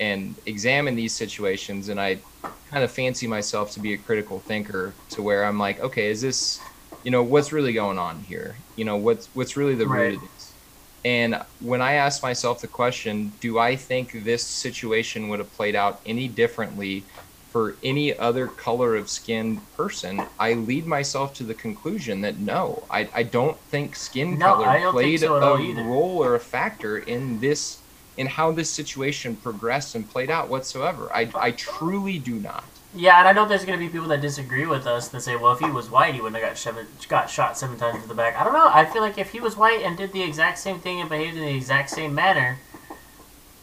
and examine these situations, and I kind of fancy myself to be a critical thinker to where I'm like, okay, is this you know what's really going on here? You know what's what's really the Right. root of this? And when I ask myself the question, do I think this situation would have played out any differently for any other color of skin person? I lead myself to the conclusion that no, I, I don't think skin No, color I don't think played so a either. role or a factor in this in how this situation progressed and played out whatsoever. I, I truly do not. Yeah, and I know there's going to be people that disagree with us that say, well, if he was white, he wouldn't have got, seven, got shot seven times in the back. I don't know. I feel like if he was white and did the exact same thing and behaved in the exact same manner,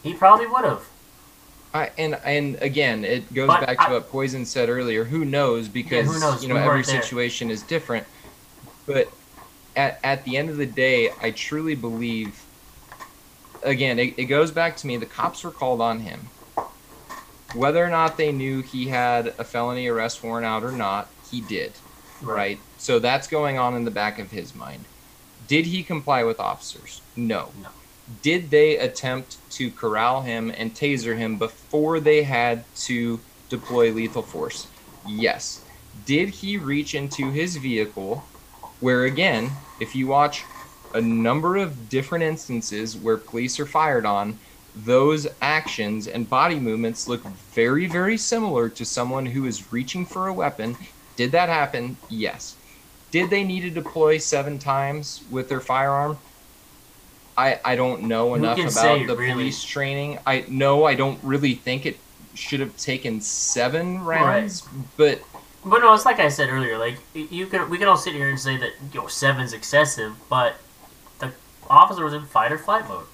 he probably would have. I, and and again, it goes But back to what Poison said earlier. Who knows? Because who knows? you know We every situation is different. But at at the end of the day, I truly believe. Again, it, it goes back to me. The cops were called on him. Whether or not they knew he had a felony arrest warrant out or not, he did. Right. So that's going on in the back of his mind. Did he comply with officers? No. No. Did they attempt to corral him and taser him before they had to deploy lethal force? Yes. Did he reach into his vehicle? Where, again, if you watch a number of different instances where police are fired on, those actions and body movements look very, very similar to someone who is reaching for a weapon. Did that happen? Yes. Did they need to deploy seven times with their firearm? I, I don't know enough about say, the really? police training. I no, I don't really think it should have taken seven rounds, but But no, it's like I said earlier. Like you could, we can all sit here and say that you know seven's excessive, but officer was in fight or flight mode,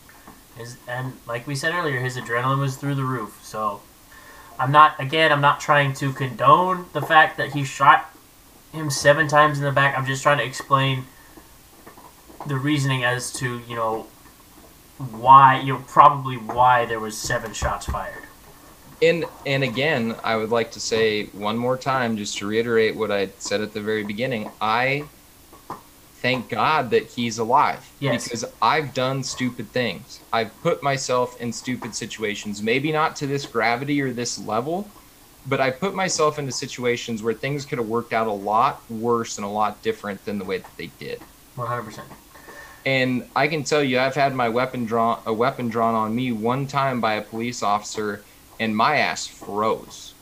his, and like we said earlier, his adrenaline was through the roof. So I'm not again, I'm not trying to condone the fact that he shot him seven times in the back. I'm just trying to explain the reasoning as to you know why you know probably why there was seven shots fired. And and again, I would like to say one more time, just to reiterate what I said at the very beginning. I thank God that he's alive Yes. because I've done stupid things. I've put myself in stupid situations. Maybe not to this gravity or this level, but I put myself into situations where things could have worked out a lot worse and a lot different than the way that they did. 100. percent And I can tell you, I've had my weapon drawn, a weapon drawn on me one time by a police officer, and my ass froze.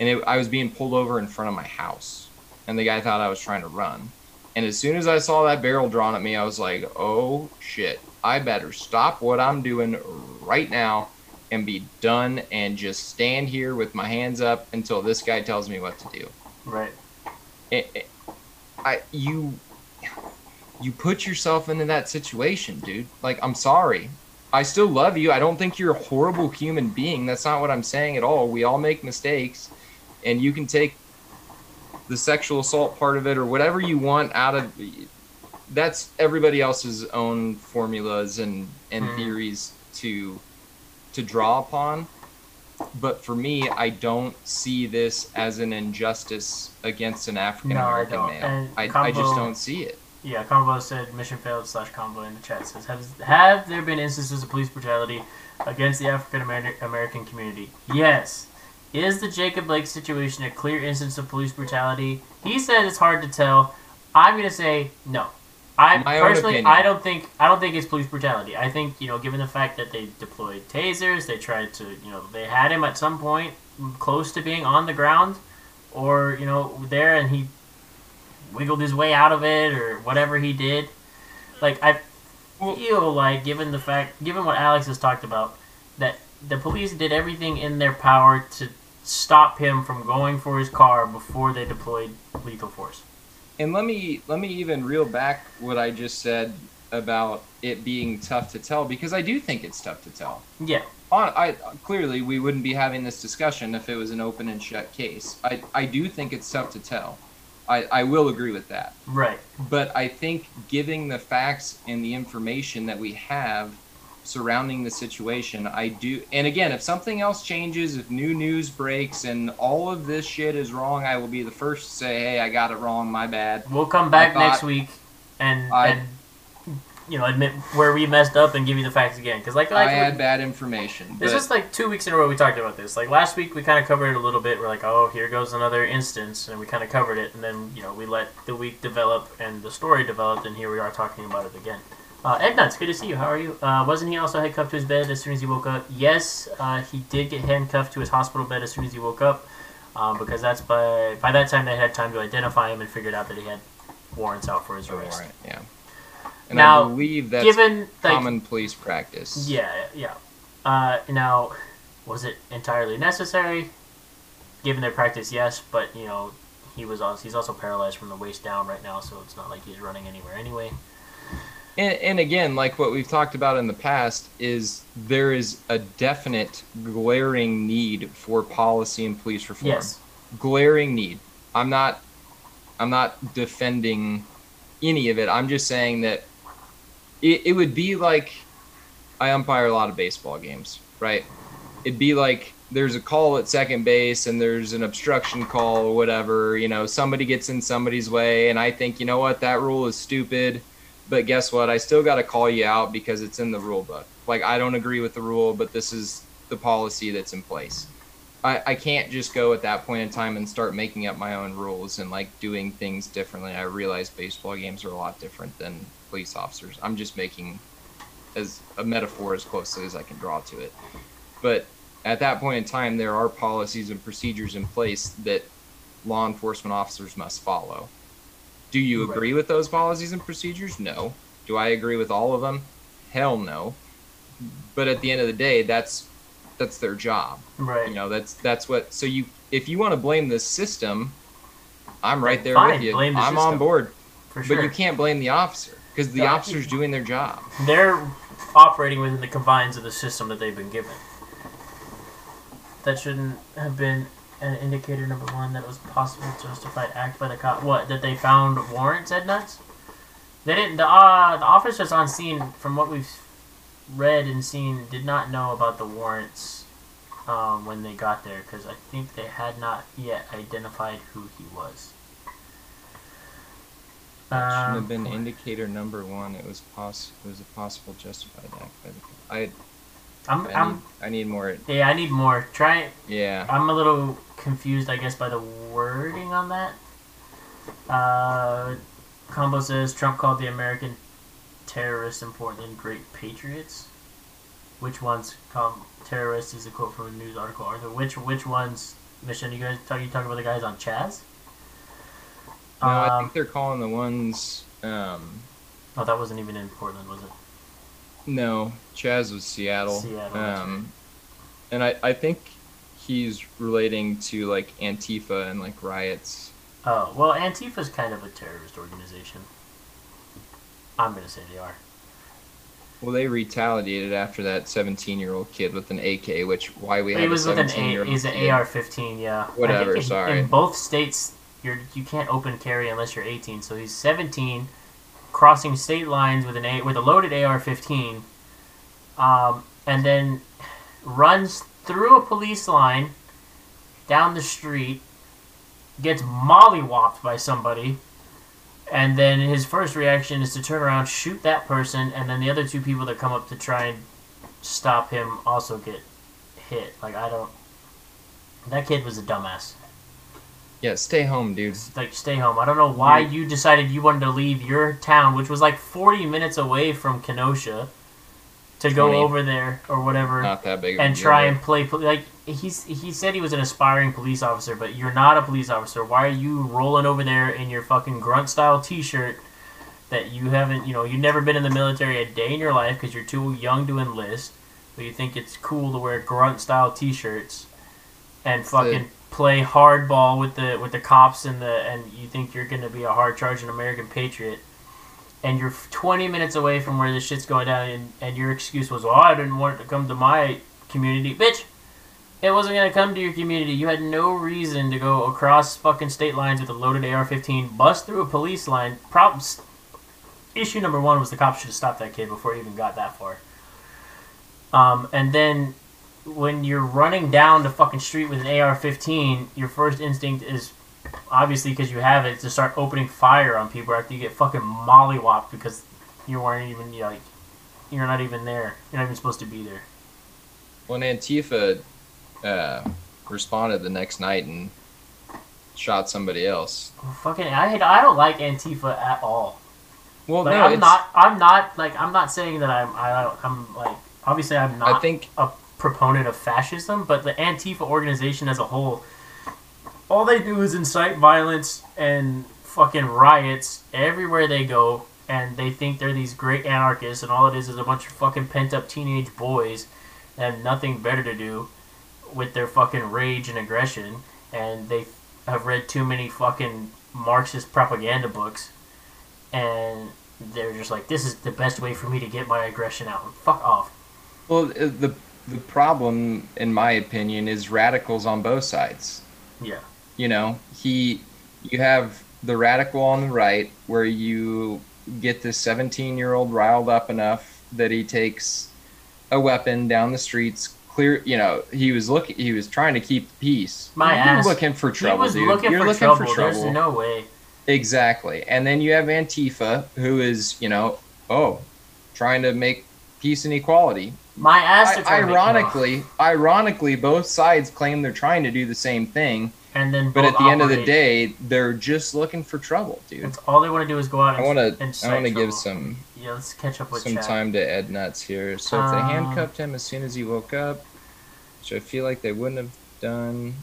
And it, I was being pulled over in front of my house, and the guy thought I was trying to run. And as soon as I saw that barrel drawn at me, I was like, "Oh shit! I better stop what I'm doing right now and be done, and just stand here with my hands up until this guy tells me what to do." Right. it, it- I you you put yourself into that situation, dude. Like I'm sorry. I still love you. I don't think you're a horrible human being. That's not what I'm saying at all. We all make mistakes and you can take the sexual assault part of it or whatever you want out of that's everybody else's own formulas and and Mhm. theories to to draw upon but for me i don't see this as an injustice against an african american don't. male I, I just don't see it Yeah, Combo said mission failed slash combo in the chat says have have there been instances of police brutality against the African American community? Yes. Is the Jacob Blake situation a clear instance of police brutality? He said it's hard to tell. I'm gonna say no. I My personally. I don't think I don't think it's police brutality. I think, you know, given the fact that they deployed tasers, they tried to you know, they had him at some point close to being on the ground or, you know, there and he wiggled his way out of it or whatever he did. Like I feel like given the fact given what Alex has talked about, that the police did everything in their power to stop him from going for his car before they deployed lethal force. And let me let me even reel back what I just said about it being tough to tell because I do think it's tough to tell. Yeah. On, I clearly we wouldn't be having this discussion if it was an open and shut case. I I do think it's tough to tell. I I will agree with that. Right. But I think giving the facts and the information that we have surrounding the situation, I do. And again, if something else changes, if new news breaks and all of this shit is wrong, I will be the first to say, "Hey, I got it wrong. My bad." We'll come back next week and I- and you know admit where we messed up and give you the facts again. Because like, like I had bad information. It's just like two weeks in a row we talked about this. Like last week we kind of covered it a little bit. We're like, oh, here goes another instance, and we kind of covered it, and then you know we let the week develop and the story developed, and here we are talking about it again. Uh, Ed Nuts, good to see you. How are you? Uh, wasn't he also handcuffed to his bed as soon as he woke up? Yes, uh, he did get handcuffed to his hospital bed as soon as he woke up, um, because that's by by that time they had time to identify him and figured out that he had warrants out for his arrest. right, yeah. And Now, I believe that's Given like common police practice. Yeah, yeah. Uh, now, was it entirely necessary? Given their practice, yes, but you know, he was also, he's also paralyzed from the waist down right now, so it's not like he's running anywhere anyway. And, and again, like what we've talked about in the past, is there is a definite glaring need for policy and police reform. Yes. Glaring need. I'm not I'm not defending any of it. I'm just saying that it, it would be like I umpire a lot of baseball games, right? It'd be like there's a call at second base and there's an obstruction call or whatever, you know, somebody gets in somebody's way and I think, you know what, that rule is stupid but guess what? I still got to call you out because it's in the rule book. Like I don't agree with the rule, but this is the policy that's in place. I, I can't just go at that point in time and start making up my own rules and like doing things differently. I realize baseball games are a lot different than police officers. I'm just making as a metaphor as closely as I can draw to it. But at that point in time, there are policies and procedures in place that law enforcement officers must follow. Do you Right. agree with those policies and procedures? No. Do I agree with all of them? Hell no. But at the end of the day, that's that's their job. Right. You know, that's that's what. So you, if you want to blame the system, I'm right there Fine, with you. the I'm on board. for sure. But you can't blame the officer because the I- officer's doing their job. They're operating within the confines of the system that they've been given. That shouldn't have been an indicator number one that it was possible to justified act by the cop. What that they found warrants at nuts? They didn't. The uh, the officers on scene, from what we've read and seen, did not know about the warrants um, when they got there because I think they had not yet identified who he was. That shouldn't Um, have been indicator number one. It was poss. It was a possible justified act by the. I I'm, I I'm, need, I need more. yeah, I need more. Try Yeah. I'm a little confused, I guess, by the wording on that. Uh, Combo says Trump called the American terrorists in Portland great patriots. Which ones come terrorists is a quote from a news article. Arthur, which which ones? Mission, you guys talk, you talking about the guys on CHAZ? No, I Um, think they're calling the ones. Um, oh, that wasn't even in Portland, was it? No, CHAZ was Seattle. Seattle, Um, and I, I think he's relating to like Antifa and like riots. Oh, well, Antifa's kind of a terrorist organization. I'm gonna say they are. Well, they retaliated after that 17 year old kid with an AK, which why we He have was a with an 17 year A. old He's an AR-15. Yeah. Whatever, in, sorry. In both states, you're you can't open carry unless you're 18. So he's 17, crossing state lines with an a with a loaded AR-15, um, and then runs through a police line down the street, gets mollywopped by somebody, and then his first reaction is to turn around, shoot that person, and then the other two people that come up to try and stop him also get hit. Like I don't. That kid was a dumbass. Yeah, stay home, dude. Like stay home. I don't know why Yeah. you decided you wanted to leave your town, which was like 40 minutes away from Kenosha, to go over there or whatever Not that big. Of and try and play like he's he said he was an aspiring police officer, but you're not a police officer. Why are you rolling over there in your fucking grunt style T-shirt that you haven't you know you've never been in the military a day in your life because you're too young to enlist, but you think it's cool to wear grunt style T-shirts and fucking play hardball with the with the cops and the and you think you're gonna be a hard charging American patriot. And you're 20 minutes away from where this shit's going down, and, and your excuse was, "Well, I didn't want it to come to my community, bitch." It wasn't gonna come to your community. You had no reason to go across fucking state lines with a loaded AR-15, bust through a police line. Problems. Issue number one was the cops should have stopped that kid before he even got that far. Um, and then when you're running down the fucking street with an AR-15, your first instinct is obviously because you have it to start opening fire on people after you get fucking mollywopped because you weren't even you know, like you're not even there. You're not even supposed to be there. When Antifa uh, responded the next night and shot somebody else. Fucking, I hate, I don't like Antifa at all. Well, Like no, I'm it's, not, I'm not like I'm not saying that I'm, I, don't- I'm like obviously I'm not I think a proponent of fascism, but the Antifa organization as a whole, all they do is incite violence and fucking riots everywhere they go, and they think they're these great anarchists, and all it is is a bunch of fucking pent up teenage boys that have nothing better to do with their fucking rage and aggression, and they have read too many fucking Marxist propaganda books, and they're just like, this is the best way for me to get my aggression out. Fuck off. well uh, the the problem, in my opinion, is radicals on both sides. Yeah. You know, he you have the radical on the right where you get this 17 year old riled up enough that he takes a weapon down the streets clear you know he was looking he was trying to keep peace My You're ass. looking for trouble he was dude. looking, You're for, looking trouble. for trouble There's no way. Exactly. And then you have Antifa, who is, you know, oh, trying to make peace and equality. My ass. I, are trying to make- ironically, ironically, both sides claim they're trying to do the same thing, and then but at the end of the day, they're just looking for trouble, dude. It's all they want to do is go out. And, I want to, I want to give some Yeah, let's catch up with some chat. time to Ed Nuts here. So if they Um, handcuffed him as soon as he woke up, which I feel like they wouldn't have done,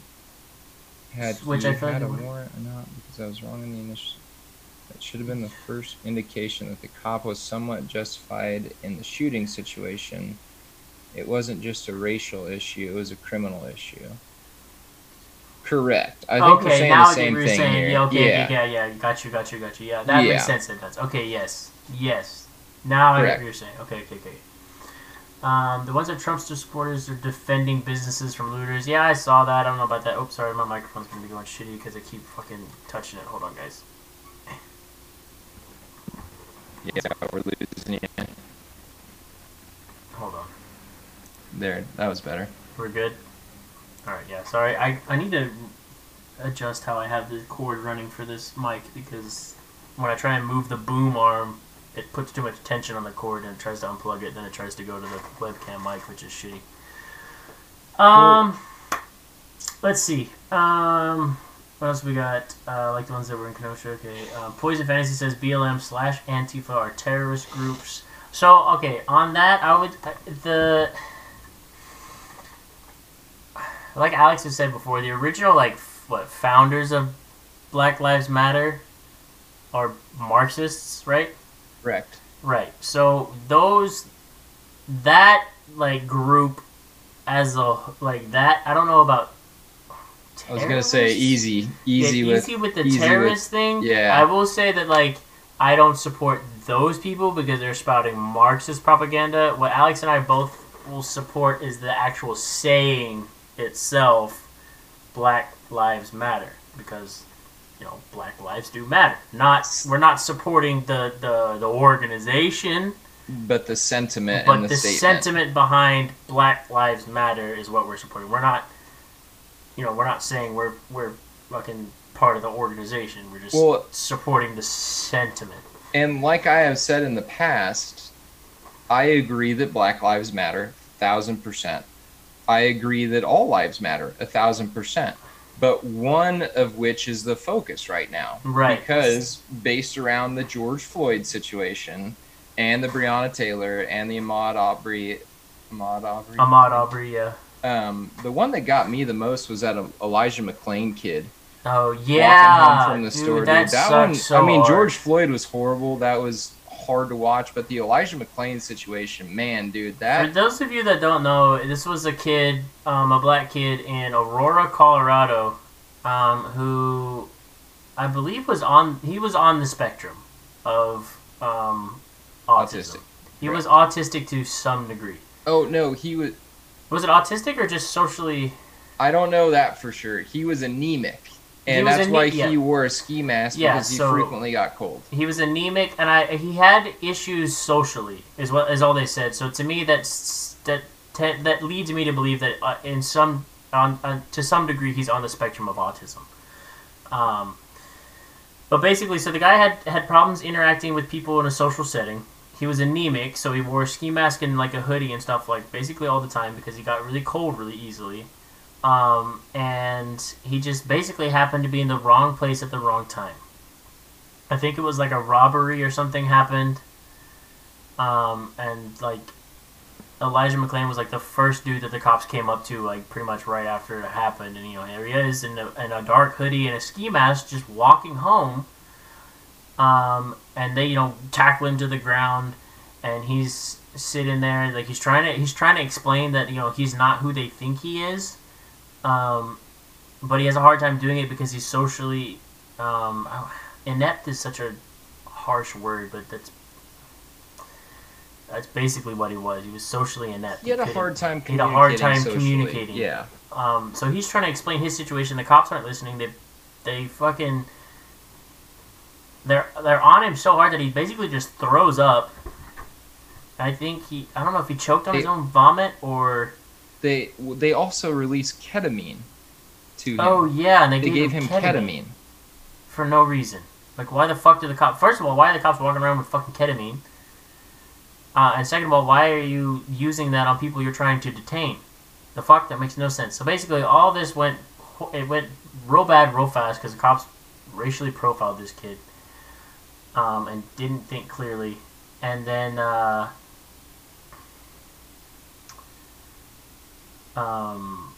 had Which he I feel had they a wouldn't. warrant or not, because I was wrong in the initial. That should have been the first indication that the cop was somewhat justified in the shooting situation. It wasn't just a racial issue; it was a criminal issue. Correct. I think we're saying now the same what you're thing saying. here. Yeah, okay, yeah. yeah, yeah, yeah. Got you, got you, got you. Yeah, that Yeah. makes sense. It does. Okay, yes, yes. Now I get Correct. what you're saying. Okay, okay, okay. Um, the ones that Trump's supporters are defending businesses from looters. Yeah, I saw that. I don't know about that. Oops, sorry, my microphone's gonna be going shitty because I keep fucking touching it. Hold on, guys. Yeah, we're losing you. Hold on. There, that was better. We're good. All right, yeah. Sorry, I I need to adjust how I have the cord running for this mic because when I try and move the boom arm, it puts too much tension on the cord and it tries to unplug it. Then it tries to go to the webcam mic, which is shitty. Um, let's see. Um, what else we got? Uh, like the ones that were in Kenosha. Okay. Um, Poison Fantasy says BLM slash Antifa are terrorist groups. So okay, on that I would uh, the like Alex has said before, the original like f- what founders of Black Lives Matter are Marxists, right? Correct. Right. So those that like group as a like that I don't know about. I was gonna say easy, easy Yeah, with easy with the easy with- thing. yeah. I will say that like I don't support those people because they're spouting Marxist propaganda. What Alex and I both will support is the actual saying itself, Black Lives Matter, because you know Black Lives Do Matter. Not we're not supporting the the, the organization, But the sentiment but and the, the statement. sentiment behind Black Lives Matter is what we're supporting. We're not, you know, we're not saying we're we're fucking part of the organization. We're just Well- supporting the sentiment. And like I have said in the past, I agree that Black Lives Matter, thousand percent. I agree that all lives matter, a thousand percent. But one of which is the focus right now. Right. Because based around the George Floyd situation and the Breonna Taylor and the Ahmaud Aubrey Ahmaud Aubrey Ahmaud Aubrey, yeah. um, the one that got me the most was that Elijah McClain kid Oh yeah, walking home from the dude, store. Dude, that, that one, so I mean, hard. George Floyd was horrible. That was hard to watch. But the Elijah McClain situation, man, dude, that. For those of you that don't know, this was a kid, um, a black kid in Aurora, Colorado, um, who I believe was on. He was on the spectrum of um, autism. autistic. He Right. was autistic to some degree. Oh no, he was. Was it autistic or just socially? I don't know that for sure. He was anemic, and that's why he wore a ski mask Yeah, because he so- frequently got cold. He was anemic, and I he had issues socially, is what is all they said. So to me, that's that te- that leads me to believe that uh, in some on, on to some degree he's on the spectrum of autism. Um, but basically, so the guy had had problems interacting with people in a social setting. He was anemic, so he wore a ski mask and like a hoodie and stuff like basically all the time because he got really cold really easily. Um, and he just basically happened to be in the wrong place at the wrong time. I think it was like a robbery or something happened. Um, and like Elijah McClain was like the first dude that the cops came up to, like pretty much right after it happened. And you know, here he is in a, in a dark hoodie and a ski mask, just walking home. Um, and they you know tackle him to the ground, and he's sitting there like he's trying to he's trying to explain that you know he's not who they think he is. Um, but he has a hard time doing it because he's socially um, inept is such a harsh word, but that's that's basically what he was. He was socially inept. He had a hard time. he had a hard time socially. communicating. Yeah, Um, so he's trying to explain his situation. The cops aren't listening. They, they fucking, they're they're on him so hard that he basically just throws up. I think he, I don't know if he choked on his own vomit or. They they also released ketamine to him. Oh yeah, and they, they gave, gave him ketamine. for no reason. Like, why the fuck did the cops? First of all, why are the cops walking around with fucking ketamine? Uh, and second of all, why are you using that on people you're trying to detain? The fuck that makes no sense. So basically, all this went it went real bad, real fast because the cops racially profiled this kid um, and didn't think clearly, and then. Uh, um,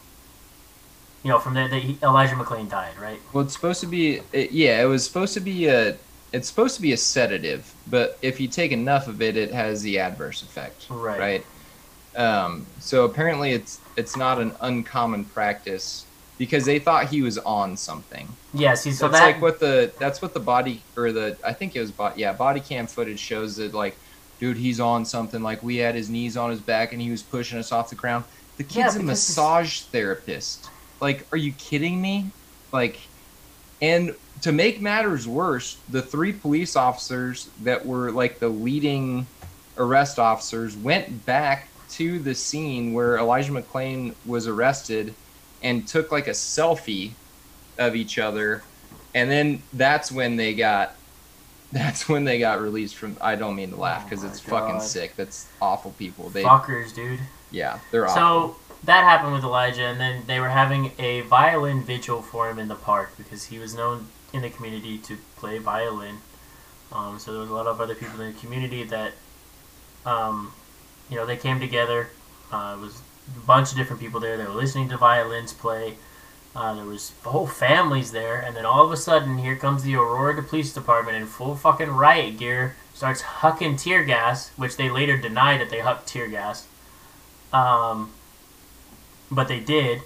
you know, from there, Elijah McClain died, right? Well, it's supposed to be. It, yeah, it was supposed to be a. It's supposed to be a sedative, but if you take enough of it, it has the adverse effect. Right. Right. Um, so apparently, it's it's not an uncommon practice because they thought he was on something. Yeah, see, so that's that like what the that's what the body or the I think it was bo- yeah body cam footage shows that like, dude, he's on something. Like we had his knees on his back and he was pushing us off the ground. The Yeah, kid's a because it's- massage therapist. Like, are you kidding me? Like, and to make matters worse, the three police officers that were like the leading arrest officers went back to the scene where Elijah McClain was arrested and took like a selfie of each other and then that's when they got that's when they got released from I don't mean to laugh Oh because my it's fucking sick. That's awful people. They fuckers, dude. Yeah, they're awful. So that happened with Elijah, and then they were having a violin vigil for him in the park because he was known in the community to play violin. Um, so there was a lot of other people in the community that, um, you know, they came together. Uh, it was a bunch of different people there. They were listening to violins play. Uh, there was whole families there, and then all of a sudden, here comes the Aurora Police Department in full fucking riot gear, starts hucking tear gas, which they later denied that they hucked tear gas. Um, but they did.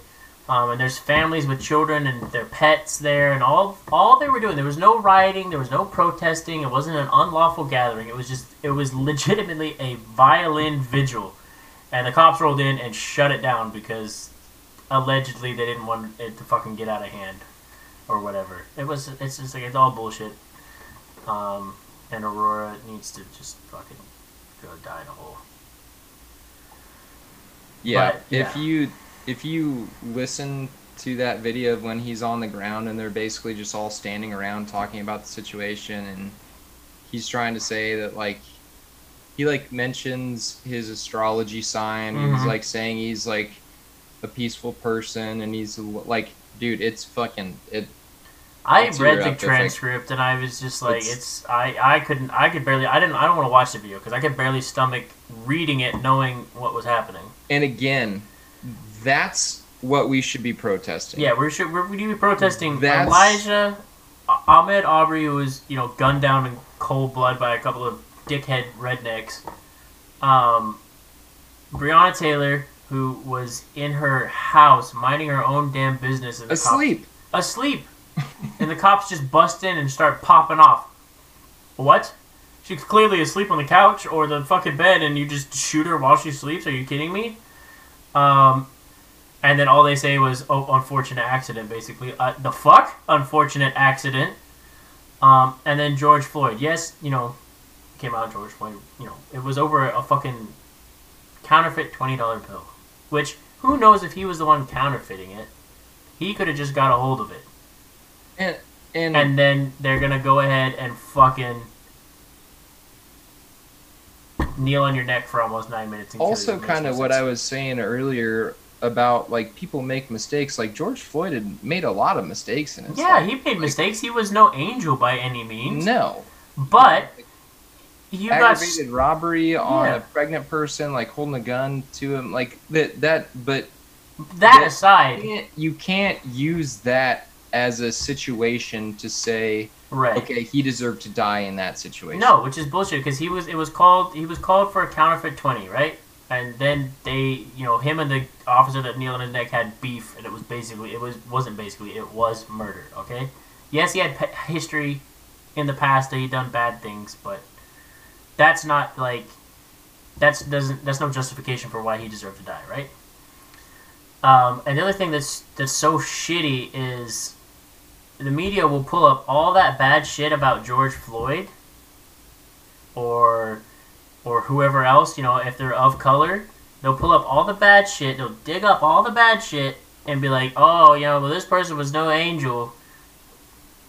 Um, and there's families with children and their pets there, and all all they were doing. There was no rioting, there was no protesting. It wasn't an unlawful gathering. It was just it was legitimately a violin vigil, and the cops rolled in and shut it down because allegedly they didn't want it to fucking get out of hand, or whatever. It was. It's just like it's all bullshit. Um, and Aurora needs to just fucking go die in a hole. Yeah, But, if you if you listen to that video of when he's on the ground and they're basically just all standing around talking about the situation and he's trying to say that like he like mentions his astrology sign he's Mhm. like saying he's like a peaceful person and he's like dude it's fucking it I read the transcript and I was just like, It's- it's, I I couldn't I could barely I didn't I don't want to watch the video because I could barely stomach reading it knowing what was happening. And again that's what we should be protesting Yeah, we should we're, need to be protesting That's- Elijah Ah- Ahmaud Aubrey who was you know gunned down in cold blood by a couple of dickhead rednecks. Um, Breonna Taylor who was in her house minding her own damn business and the cops- asleep asleep. and the cops just bust in and start popping off. What? She's clearly asleep on the couch or the fucking bed, and you just shoot her while she sleeps? Are you kidding me? Um, and then all they say was, "Oh, unfortunate accident." Basically, uh, the fuck, unfortunate accident. Um, and then George Floyd. Yes, you know, came out George Floyd. You know, it was over a fucking counterfeit twenty dollar bill, which who knows if he was the one counterfeiting it. He could have just got a hold of it and and, and then they're gonna go ahead and fucking kneel on your neck for almost nine minutes. And also kind no of what sense. I was saying earlier about like people make mistakes. Like George Floyd had made a lot of mistakes in his Yeah, life. he made mistakes. He was no angel by any means. no But you got aggravated robbery on Yeah. a pregnant person, like holding a gun to him, like that. That, but that you aside, can't, you can't use that as a situation to say, right? okay, he deserved to die in that situation. No, which is bullshit because he was. It was called. He was called for a counterfeit twenty, right? And then they, you know, him and the officer that kneeled on his neck had beef, and it was basically, it was wasn't basically, it was murder. Okay. Yes, he had pe- history in the past that he done bad things, but that's not like that's doesn't that's no justification for why he deserved to die, right? Um, and the other thing that's that's so shitty is the media will pull up all that bad shit about George Floyd or or whoever else, you know, if they're of color, they'll pull up all the bad shit, they'll dig up all the bad shit and be like, "Oh, you know, well this person was no angel.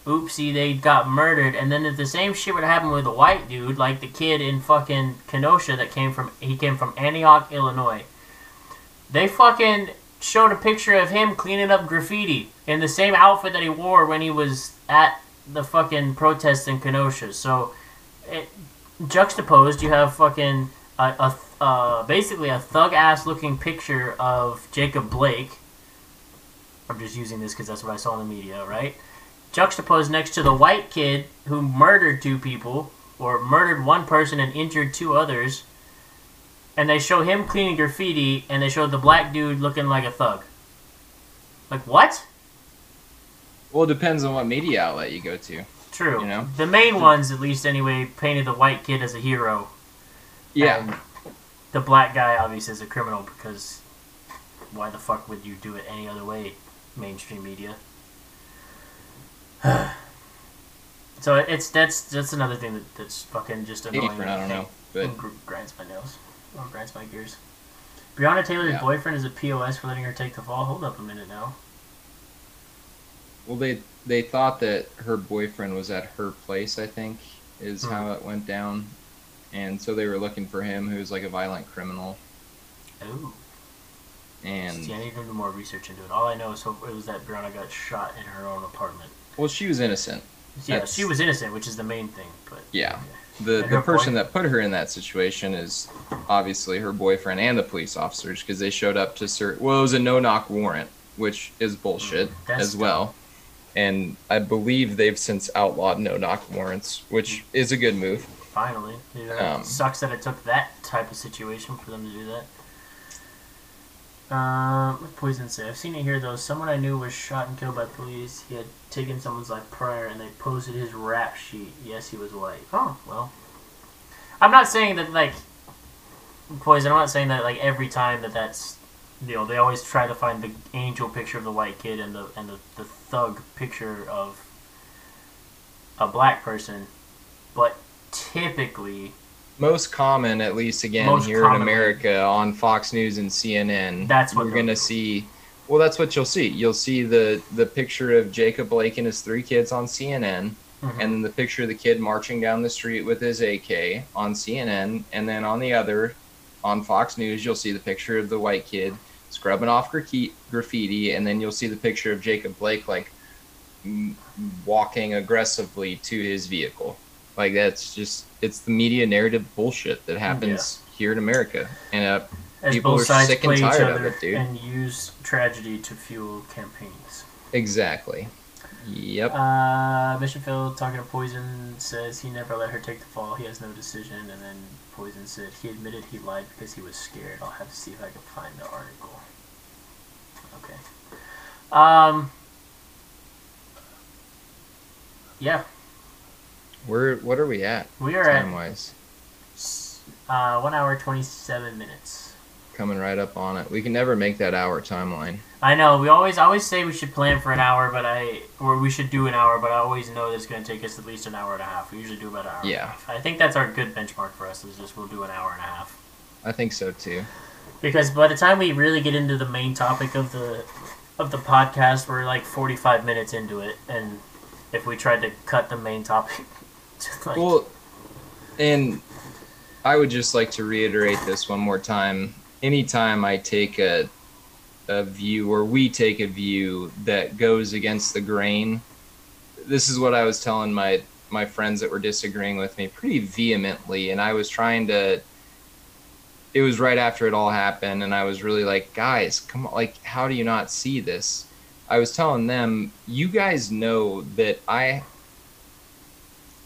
Oopsie, they got murdered." And then if the same shit would happen with a white dude, like the kid in fucking Kenosha that came from he came from Antioch, Illinois. They fucking showed a picture of him cleaning up graffiti in the same outfit that he wore when he was at the fucking protest in Kenosha. So, it, juxtaposed, you have fucking a, a uh, basically a thug ass looking picture of Jacob Blake. I'm just using this because that's what I saw in the media, right? Juxtaposed next to the white kid who murdered two people, or murdered one person and injured two others and they show him cleaning graffiti, and they show the black dude looking like a thug. Like what? Well, it depends on what media outlet you go to. True. You know? The main ones, at least anyway, painted the white kid as a hero. Yeah. And the black guy obviously is a criminal because why the fuck would you do it any other way? Mainstream media. so it's that's that's another thing that, that's fucking just annoying. Different, I don't know, but gr- grinds my nails. Or grinds my gears. Breonna Taylor's Yeah. boyfriend is a POS for letting her take the fall. Hold up a minute now. well, they they thought that her boyfriend was at her place. I think is Hmm. how it went down, and so they were looking for him, who's like a violent criminal. Oh. And See, I need to do more research into it. All I know is hope it was that Breonna got shot in her own apartment. well, she was innocent. Yeah, That's- she was innocent, which is the main thing. But Yeah. The the person that put her in that situation is obviously her boyfriend and the police officers because they showed up to search. Well, it was a no knock warrant, which is bullshit Mm, as well. And I believe they've since outlawed no knock warrants, which is a good move. finally, know, Um, sucks that it took that type of situation for them to do that. Um, what Poison say? I've seen it here though. Someone I knew was shot and killed by police. He had taken someone's life prior, and they posted his rap sheet. Yes, he was white. Oh well. I'm not saying that like Poison. I'm not saying that like every time that that's you know they always try to find the angel picture of the white kid and the and the, the thug picture of a black person, but typically most common, at least again Most here commonly. in America, on Fox News and CNN. That's what you're gonna see. Well, that's what you'll see. You'll see the the picture of Jacob Blake and his three kids on CNN, Mhm. and then the picture of the kid marching down the street with his AK on CNN, and then on the other, on Fox News, you'll see the picture of the white kid scrubbing off graffiti, graffiti and then you'll see the picture of Jacob Blake like m- walking aggressively to his vehicle. Like that's just it's the media narrative bullshit that happens here in America, and uh, as people are sick and tired of it, dude. and use tragedy to fuel campaigns. exactly. Yep. Uh, Mission Phil talking to Poison says he never let her take the fall. He has no decision. And then Poison said he admitted he lied because he was scared. I'll have to see if I can find the article. Okay. Um. Yeah, Where what are we at we are time at wise? uh, one hour twenty-seven minutes. Coming right up on it. We can never make that hour timeline. I know we always I always say we should plan for an hour, but I or we should do an hour, but I always know that it's going to take us at least an hour and a half. We usually do about an hour. and a Yeah. half. I think that's our good benchmark for us. Is just we'll do an hour and a half. I think so too. Because by the time we really get into the main topic of the of the podcast, we're like forty five minutes into it, and if we tried to cut the main topic, to like, Well, and I would just like to reiterate this one more time. Anytime I take a a view or we take a view that goes against the grain, this is what I was telling my my friends that were disagreeing with me pretty vehemently, and I was trying to. It was right after it all happened, and I was really like, guys, come on, like, how do you not see this? I was telling them, you guys know that I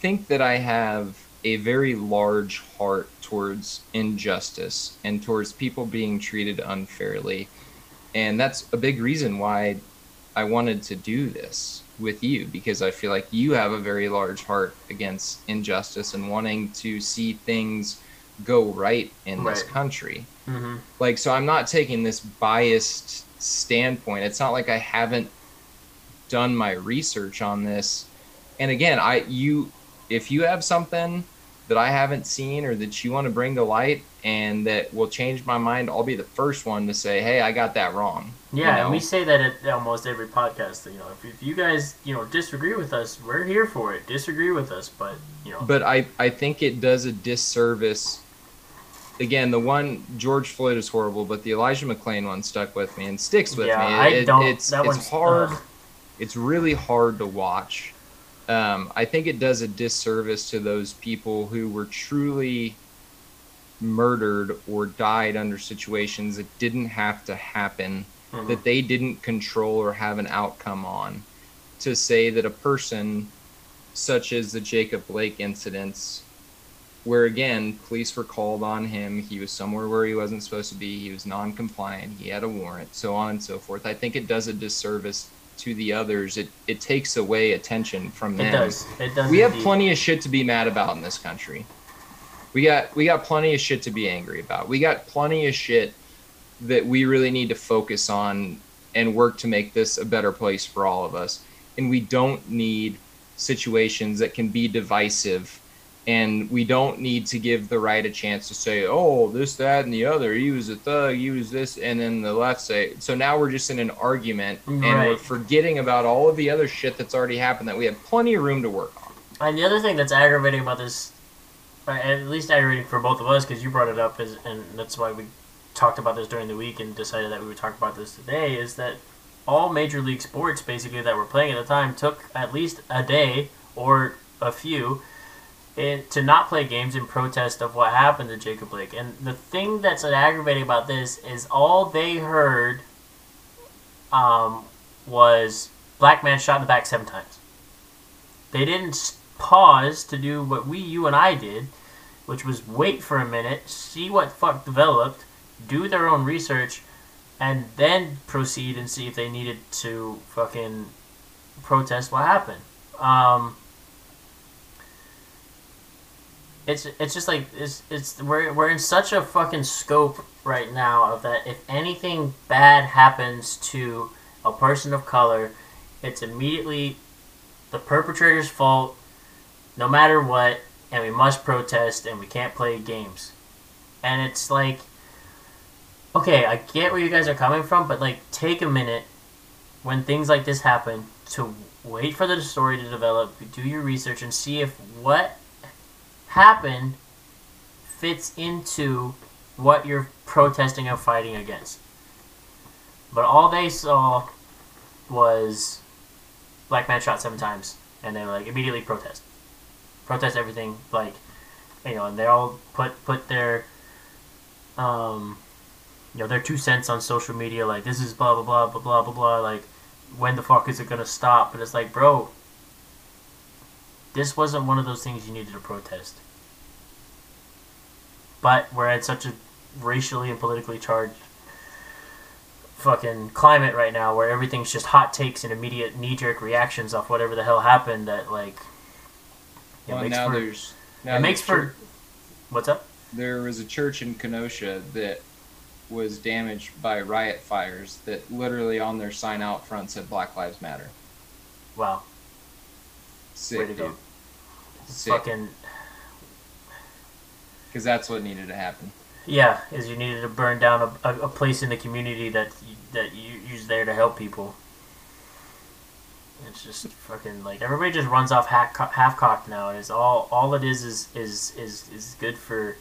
think that I have a very large heart towards injustice and towards people being treated unfairly. And that's a big reason why I wanted to do this with you because I feel like you have a very large heart against injustice and wanting to see things go right in this Right. country Mhm. like so i'm not taking this biased standpoint it's not like i haven't done my research on this and again i you if you have something that i haven't seen or that you want to bring to light and that will change my mind i'll be the first one to say hey i got that wrong you Yeah, and we say that at almost every podcast. You know, if, if you guys you know disagree with us, we're here for it. Disagree with us, but you know, but I, I think it does a disservice. Again, the one George Floyd is horrible, but the Elijah McClain one stuck with me and sticks with yeah, me. I don't. it's that it's one's hard. ugh. It's really hard to watch. Um, I think it does a disservice to those people who were truly murdered or died under situations that didn't have to happen Mhm. that they didn't control or have an outcome on to say that a person such as the Jacob Blake incidents where again police were called on him he was somewhere where he wasn't supposed to be he was non-compliant he had a warrant so on and so forth i think it does a disservice to the others it it takes away attention from them It does. It does. we have plenty of shit to be mad about in this country. We got we got plenty of shit to be angry about. We got plenty of shit that we really need to focus on and work to make this a better place for all of us. And we don't need situations that can be divisive and we don't need to give the right a chance to say, "Oh, this, that, and the other. He was a thug. He was this," and then the left say. So now we're just in an argument, and we're forgetting about all of the other shit that's already happened that we have plenty of room to work on. And the other thing that's aggravating about this, uh, at least aggravating for both of us, because you brought it up, is, and that's why we talked about this during the week and decided that we would talk about this today, is that all major league sports basically that were playing at the time took at least a day or a few in, to not play games in protest of what happened to Jacob Blake. And the thing that's aggravating about this is all they heard um, was black man shot in the back seven times. They didn't pause to do what we, you, and I did, which was wait for a minute, see what fuck developed, do their own research, and then proceed and see if they needed to fucking protest what happened. Um, it's it's just like it's it's we're we're in such a fucking scope right now of that if anything bad happens to a person of color, it's immediately the perpetrator's fault, no matter what, and we must protest and we can't play games. And it's like, okay, I get where you guys are coming from, but like, take a minute when things like this happen to wait for the story to develop, do your research, and see if what happened fits into what you're protesting and fighting against. But all they saw was black man shot seven times, and they were like immediately protest, protest everything. Like, you know, and they all put put their, um, you know, their two cents on social media. Like, this is blah blah blah blah blah blah blah. Like, when the fuck is it gonna stop? But it's like, bro, this wasn't one of those things you needed to protest. But we're at such a racially and politically charged fucking climate right now where everything's just hot takes and immediate knee jerk reactions off whatever the hell happened that like it Well, makes now for, there's now it makes for what's up? there was a church in Kenosha that was damaged by riot fires that literally on their sign out front said Black Lives Matter. Wow. Sick, Way to go. Sick. Fucking Because that's what needed to happen. yeah, is you needed to burn down a, a, a place in the community that you, that you you's there to help people. It's just fucking like everybody just runs off half half cocked now, and it's all all it is is is is is good for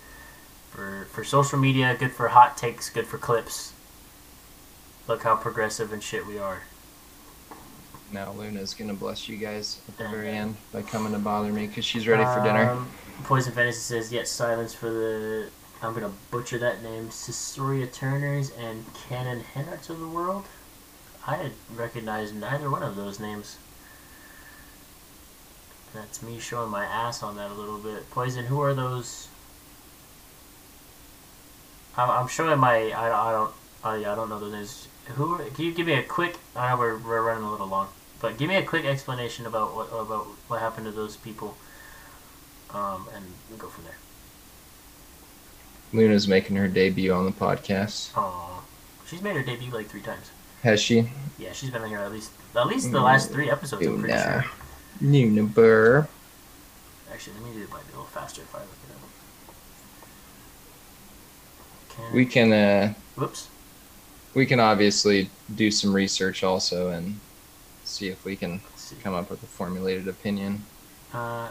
for for social media, good for hot takes, good for clips. Look how progressive and shit we are. Now Luna's gonna bless you guys at the very end by coming to bother me because she's ready for dinner. Um, Poison Fantasy says, "Yet silence for the I'm gonna butcher that name. Secoriea Turners and Cannon Hinnants of the world. I had recognized neither one of those names. That's me showing my ass on that a little bit. Poison, who are those? I'm, I'm showing my. I, I don't. Oh, I, I don't know those names. Who? Can you give me a quick? I know we're, we're running a little long, but give me a quick explanation about what about what happened to those people. Um, and we'll go from there. Luna's making her debut on the podcast. Aw. She's made her debut like three times. Has she? Yeah, she's been on here at least at least the last three episodes. I'm pretty Luna. sure. Luna Burr. Actually, let me do it might be a little faster if I look it up. Can, We can uh whoops. we can obviously do some research also and see if we can see. come up with a formulated opinion. Uh,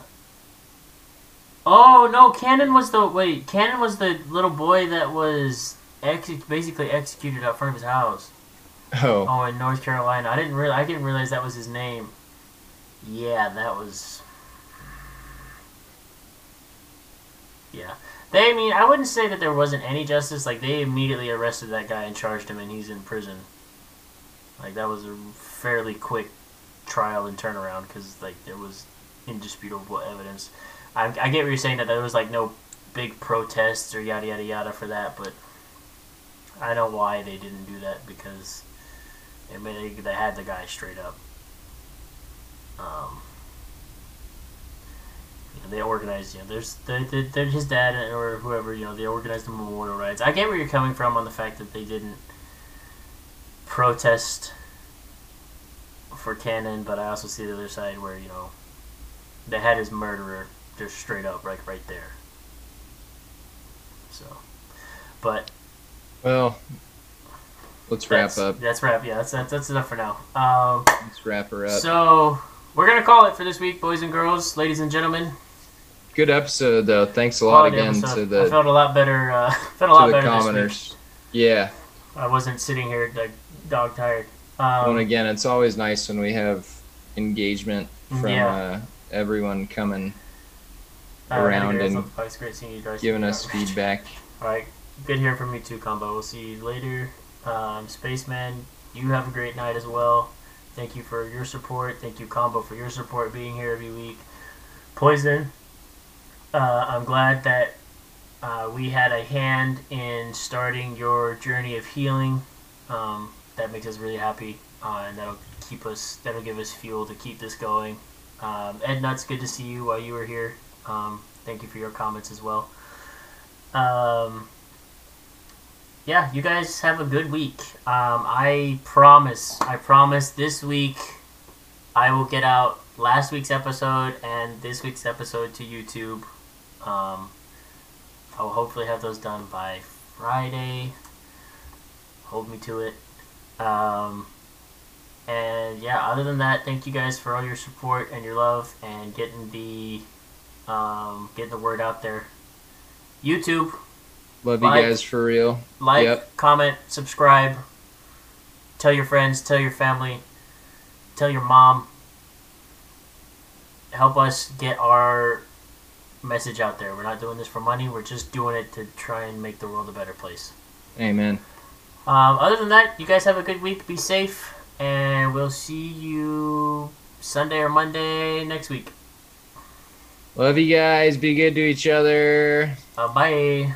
oh no, Cannon was the wait. Cannon was the little boy that was ex- basically executed out front of his house. Oh, Oh, in North Carolina. I didn't real I didn't realize that was his name. Yeah, that was. Yeah, they. I mean, I wouldn't say that there wasn't any justice. Like they immediately arrested that guy and charged him, and he's in prison. Like that was a fairly quick trial and turnaround because like there was indisputable evidence. I, I get what you're saying that there was like no big protests or yada yada yada for that, but I know why they didn't do that because I mean, they, they had the guy straight up. Um, you know, they organized, you know, there's they, they, they're his dad or whoever, you know, they organized the memorial rides. I get where you're coming from on the fact that they didn't protest for Cannon, but I also see the other side where, you know, they had his murderer just straight up, like right there. So, but well, let's wrap up. That's wrap. Yeah, that's, that's that's enough for now. Um, Let's wrap her up. so we're gonna call it for this week, boys and girls, ladies and gentlemen. Good episode though. Thanks a lot Quality again episode. to I the felt a lot better. Uh, felt a lot better this commoners. Yeah. I wasn't sitting here like dog tired. Well, and Um, again, it's always nice when we have engagement from Yeah. uh, everyone coming, around and It's great seeing you guys. giving us feedback. All right, good hearing from you too, Combo. We'll see you later. Um, Spaceman, you have a great night as well. Thank you for your support. Thank you, Combo, for your support being here every week. Poison, uh, I'm glad that uh, we had a hand in starting your journey of healing. Um, that makes us really happy, uh, and that'll keep us. That'll give us fuel to keep this going. Um, Ed Nuts, good to see you while you were here. Um, thank you for your comments as well. Um, yeah, you guys have a good week. Um, I promise, I promise this week I will get out last week's episode and this week's episode to YouTube. Um, I will hopefully have those done by Friday. Hold me to it. Um, and yeah, other than that, thank you guys for all your support and your love and getting the um, getting the word out there. YouTube, Love you guys for real. like, Yep. comment, subscribe. Tell your friends, tell your family, tell your mom. Help us get our message out there. We're not doing this for money. We're just doing it to try and make the world a better place. Amen. Um, other than that, you guys have a good week. Be safe, and we'll see you Sunday or Monday next week. Love you guys. Be good to each other. Uh, bye.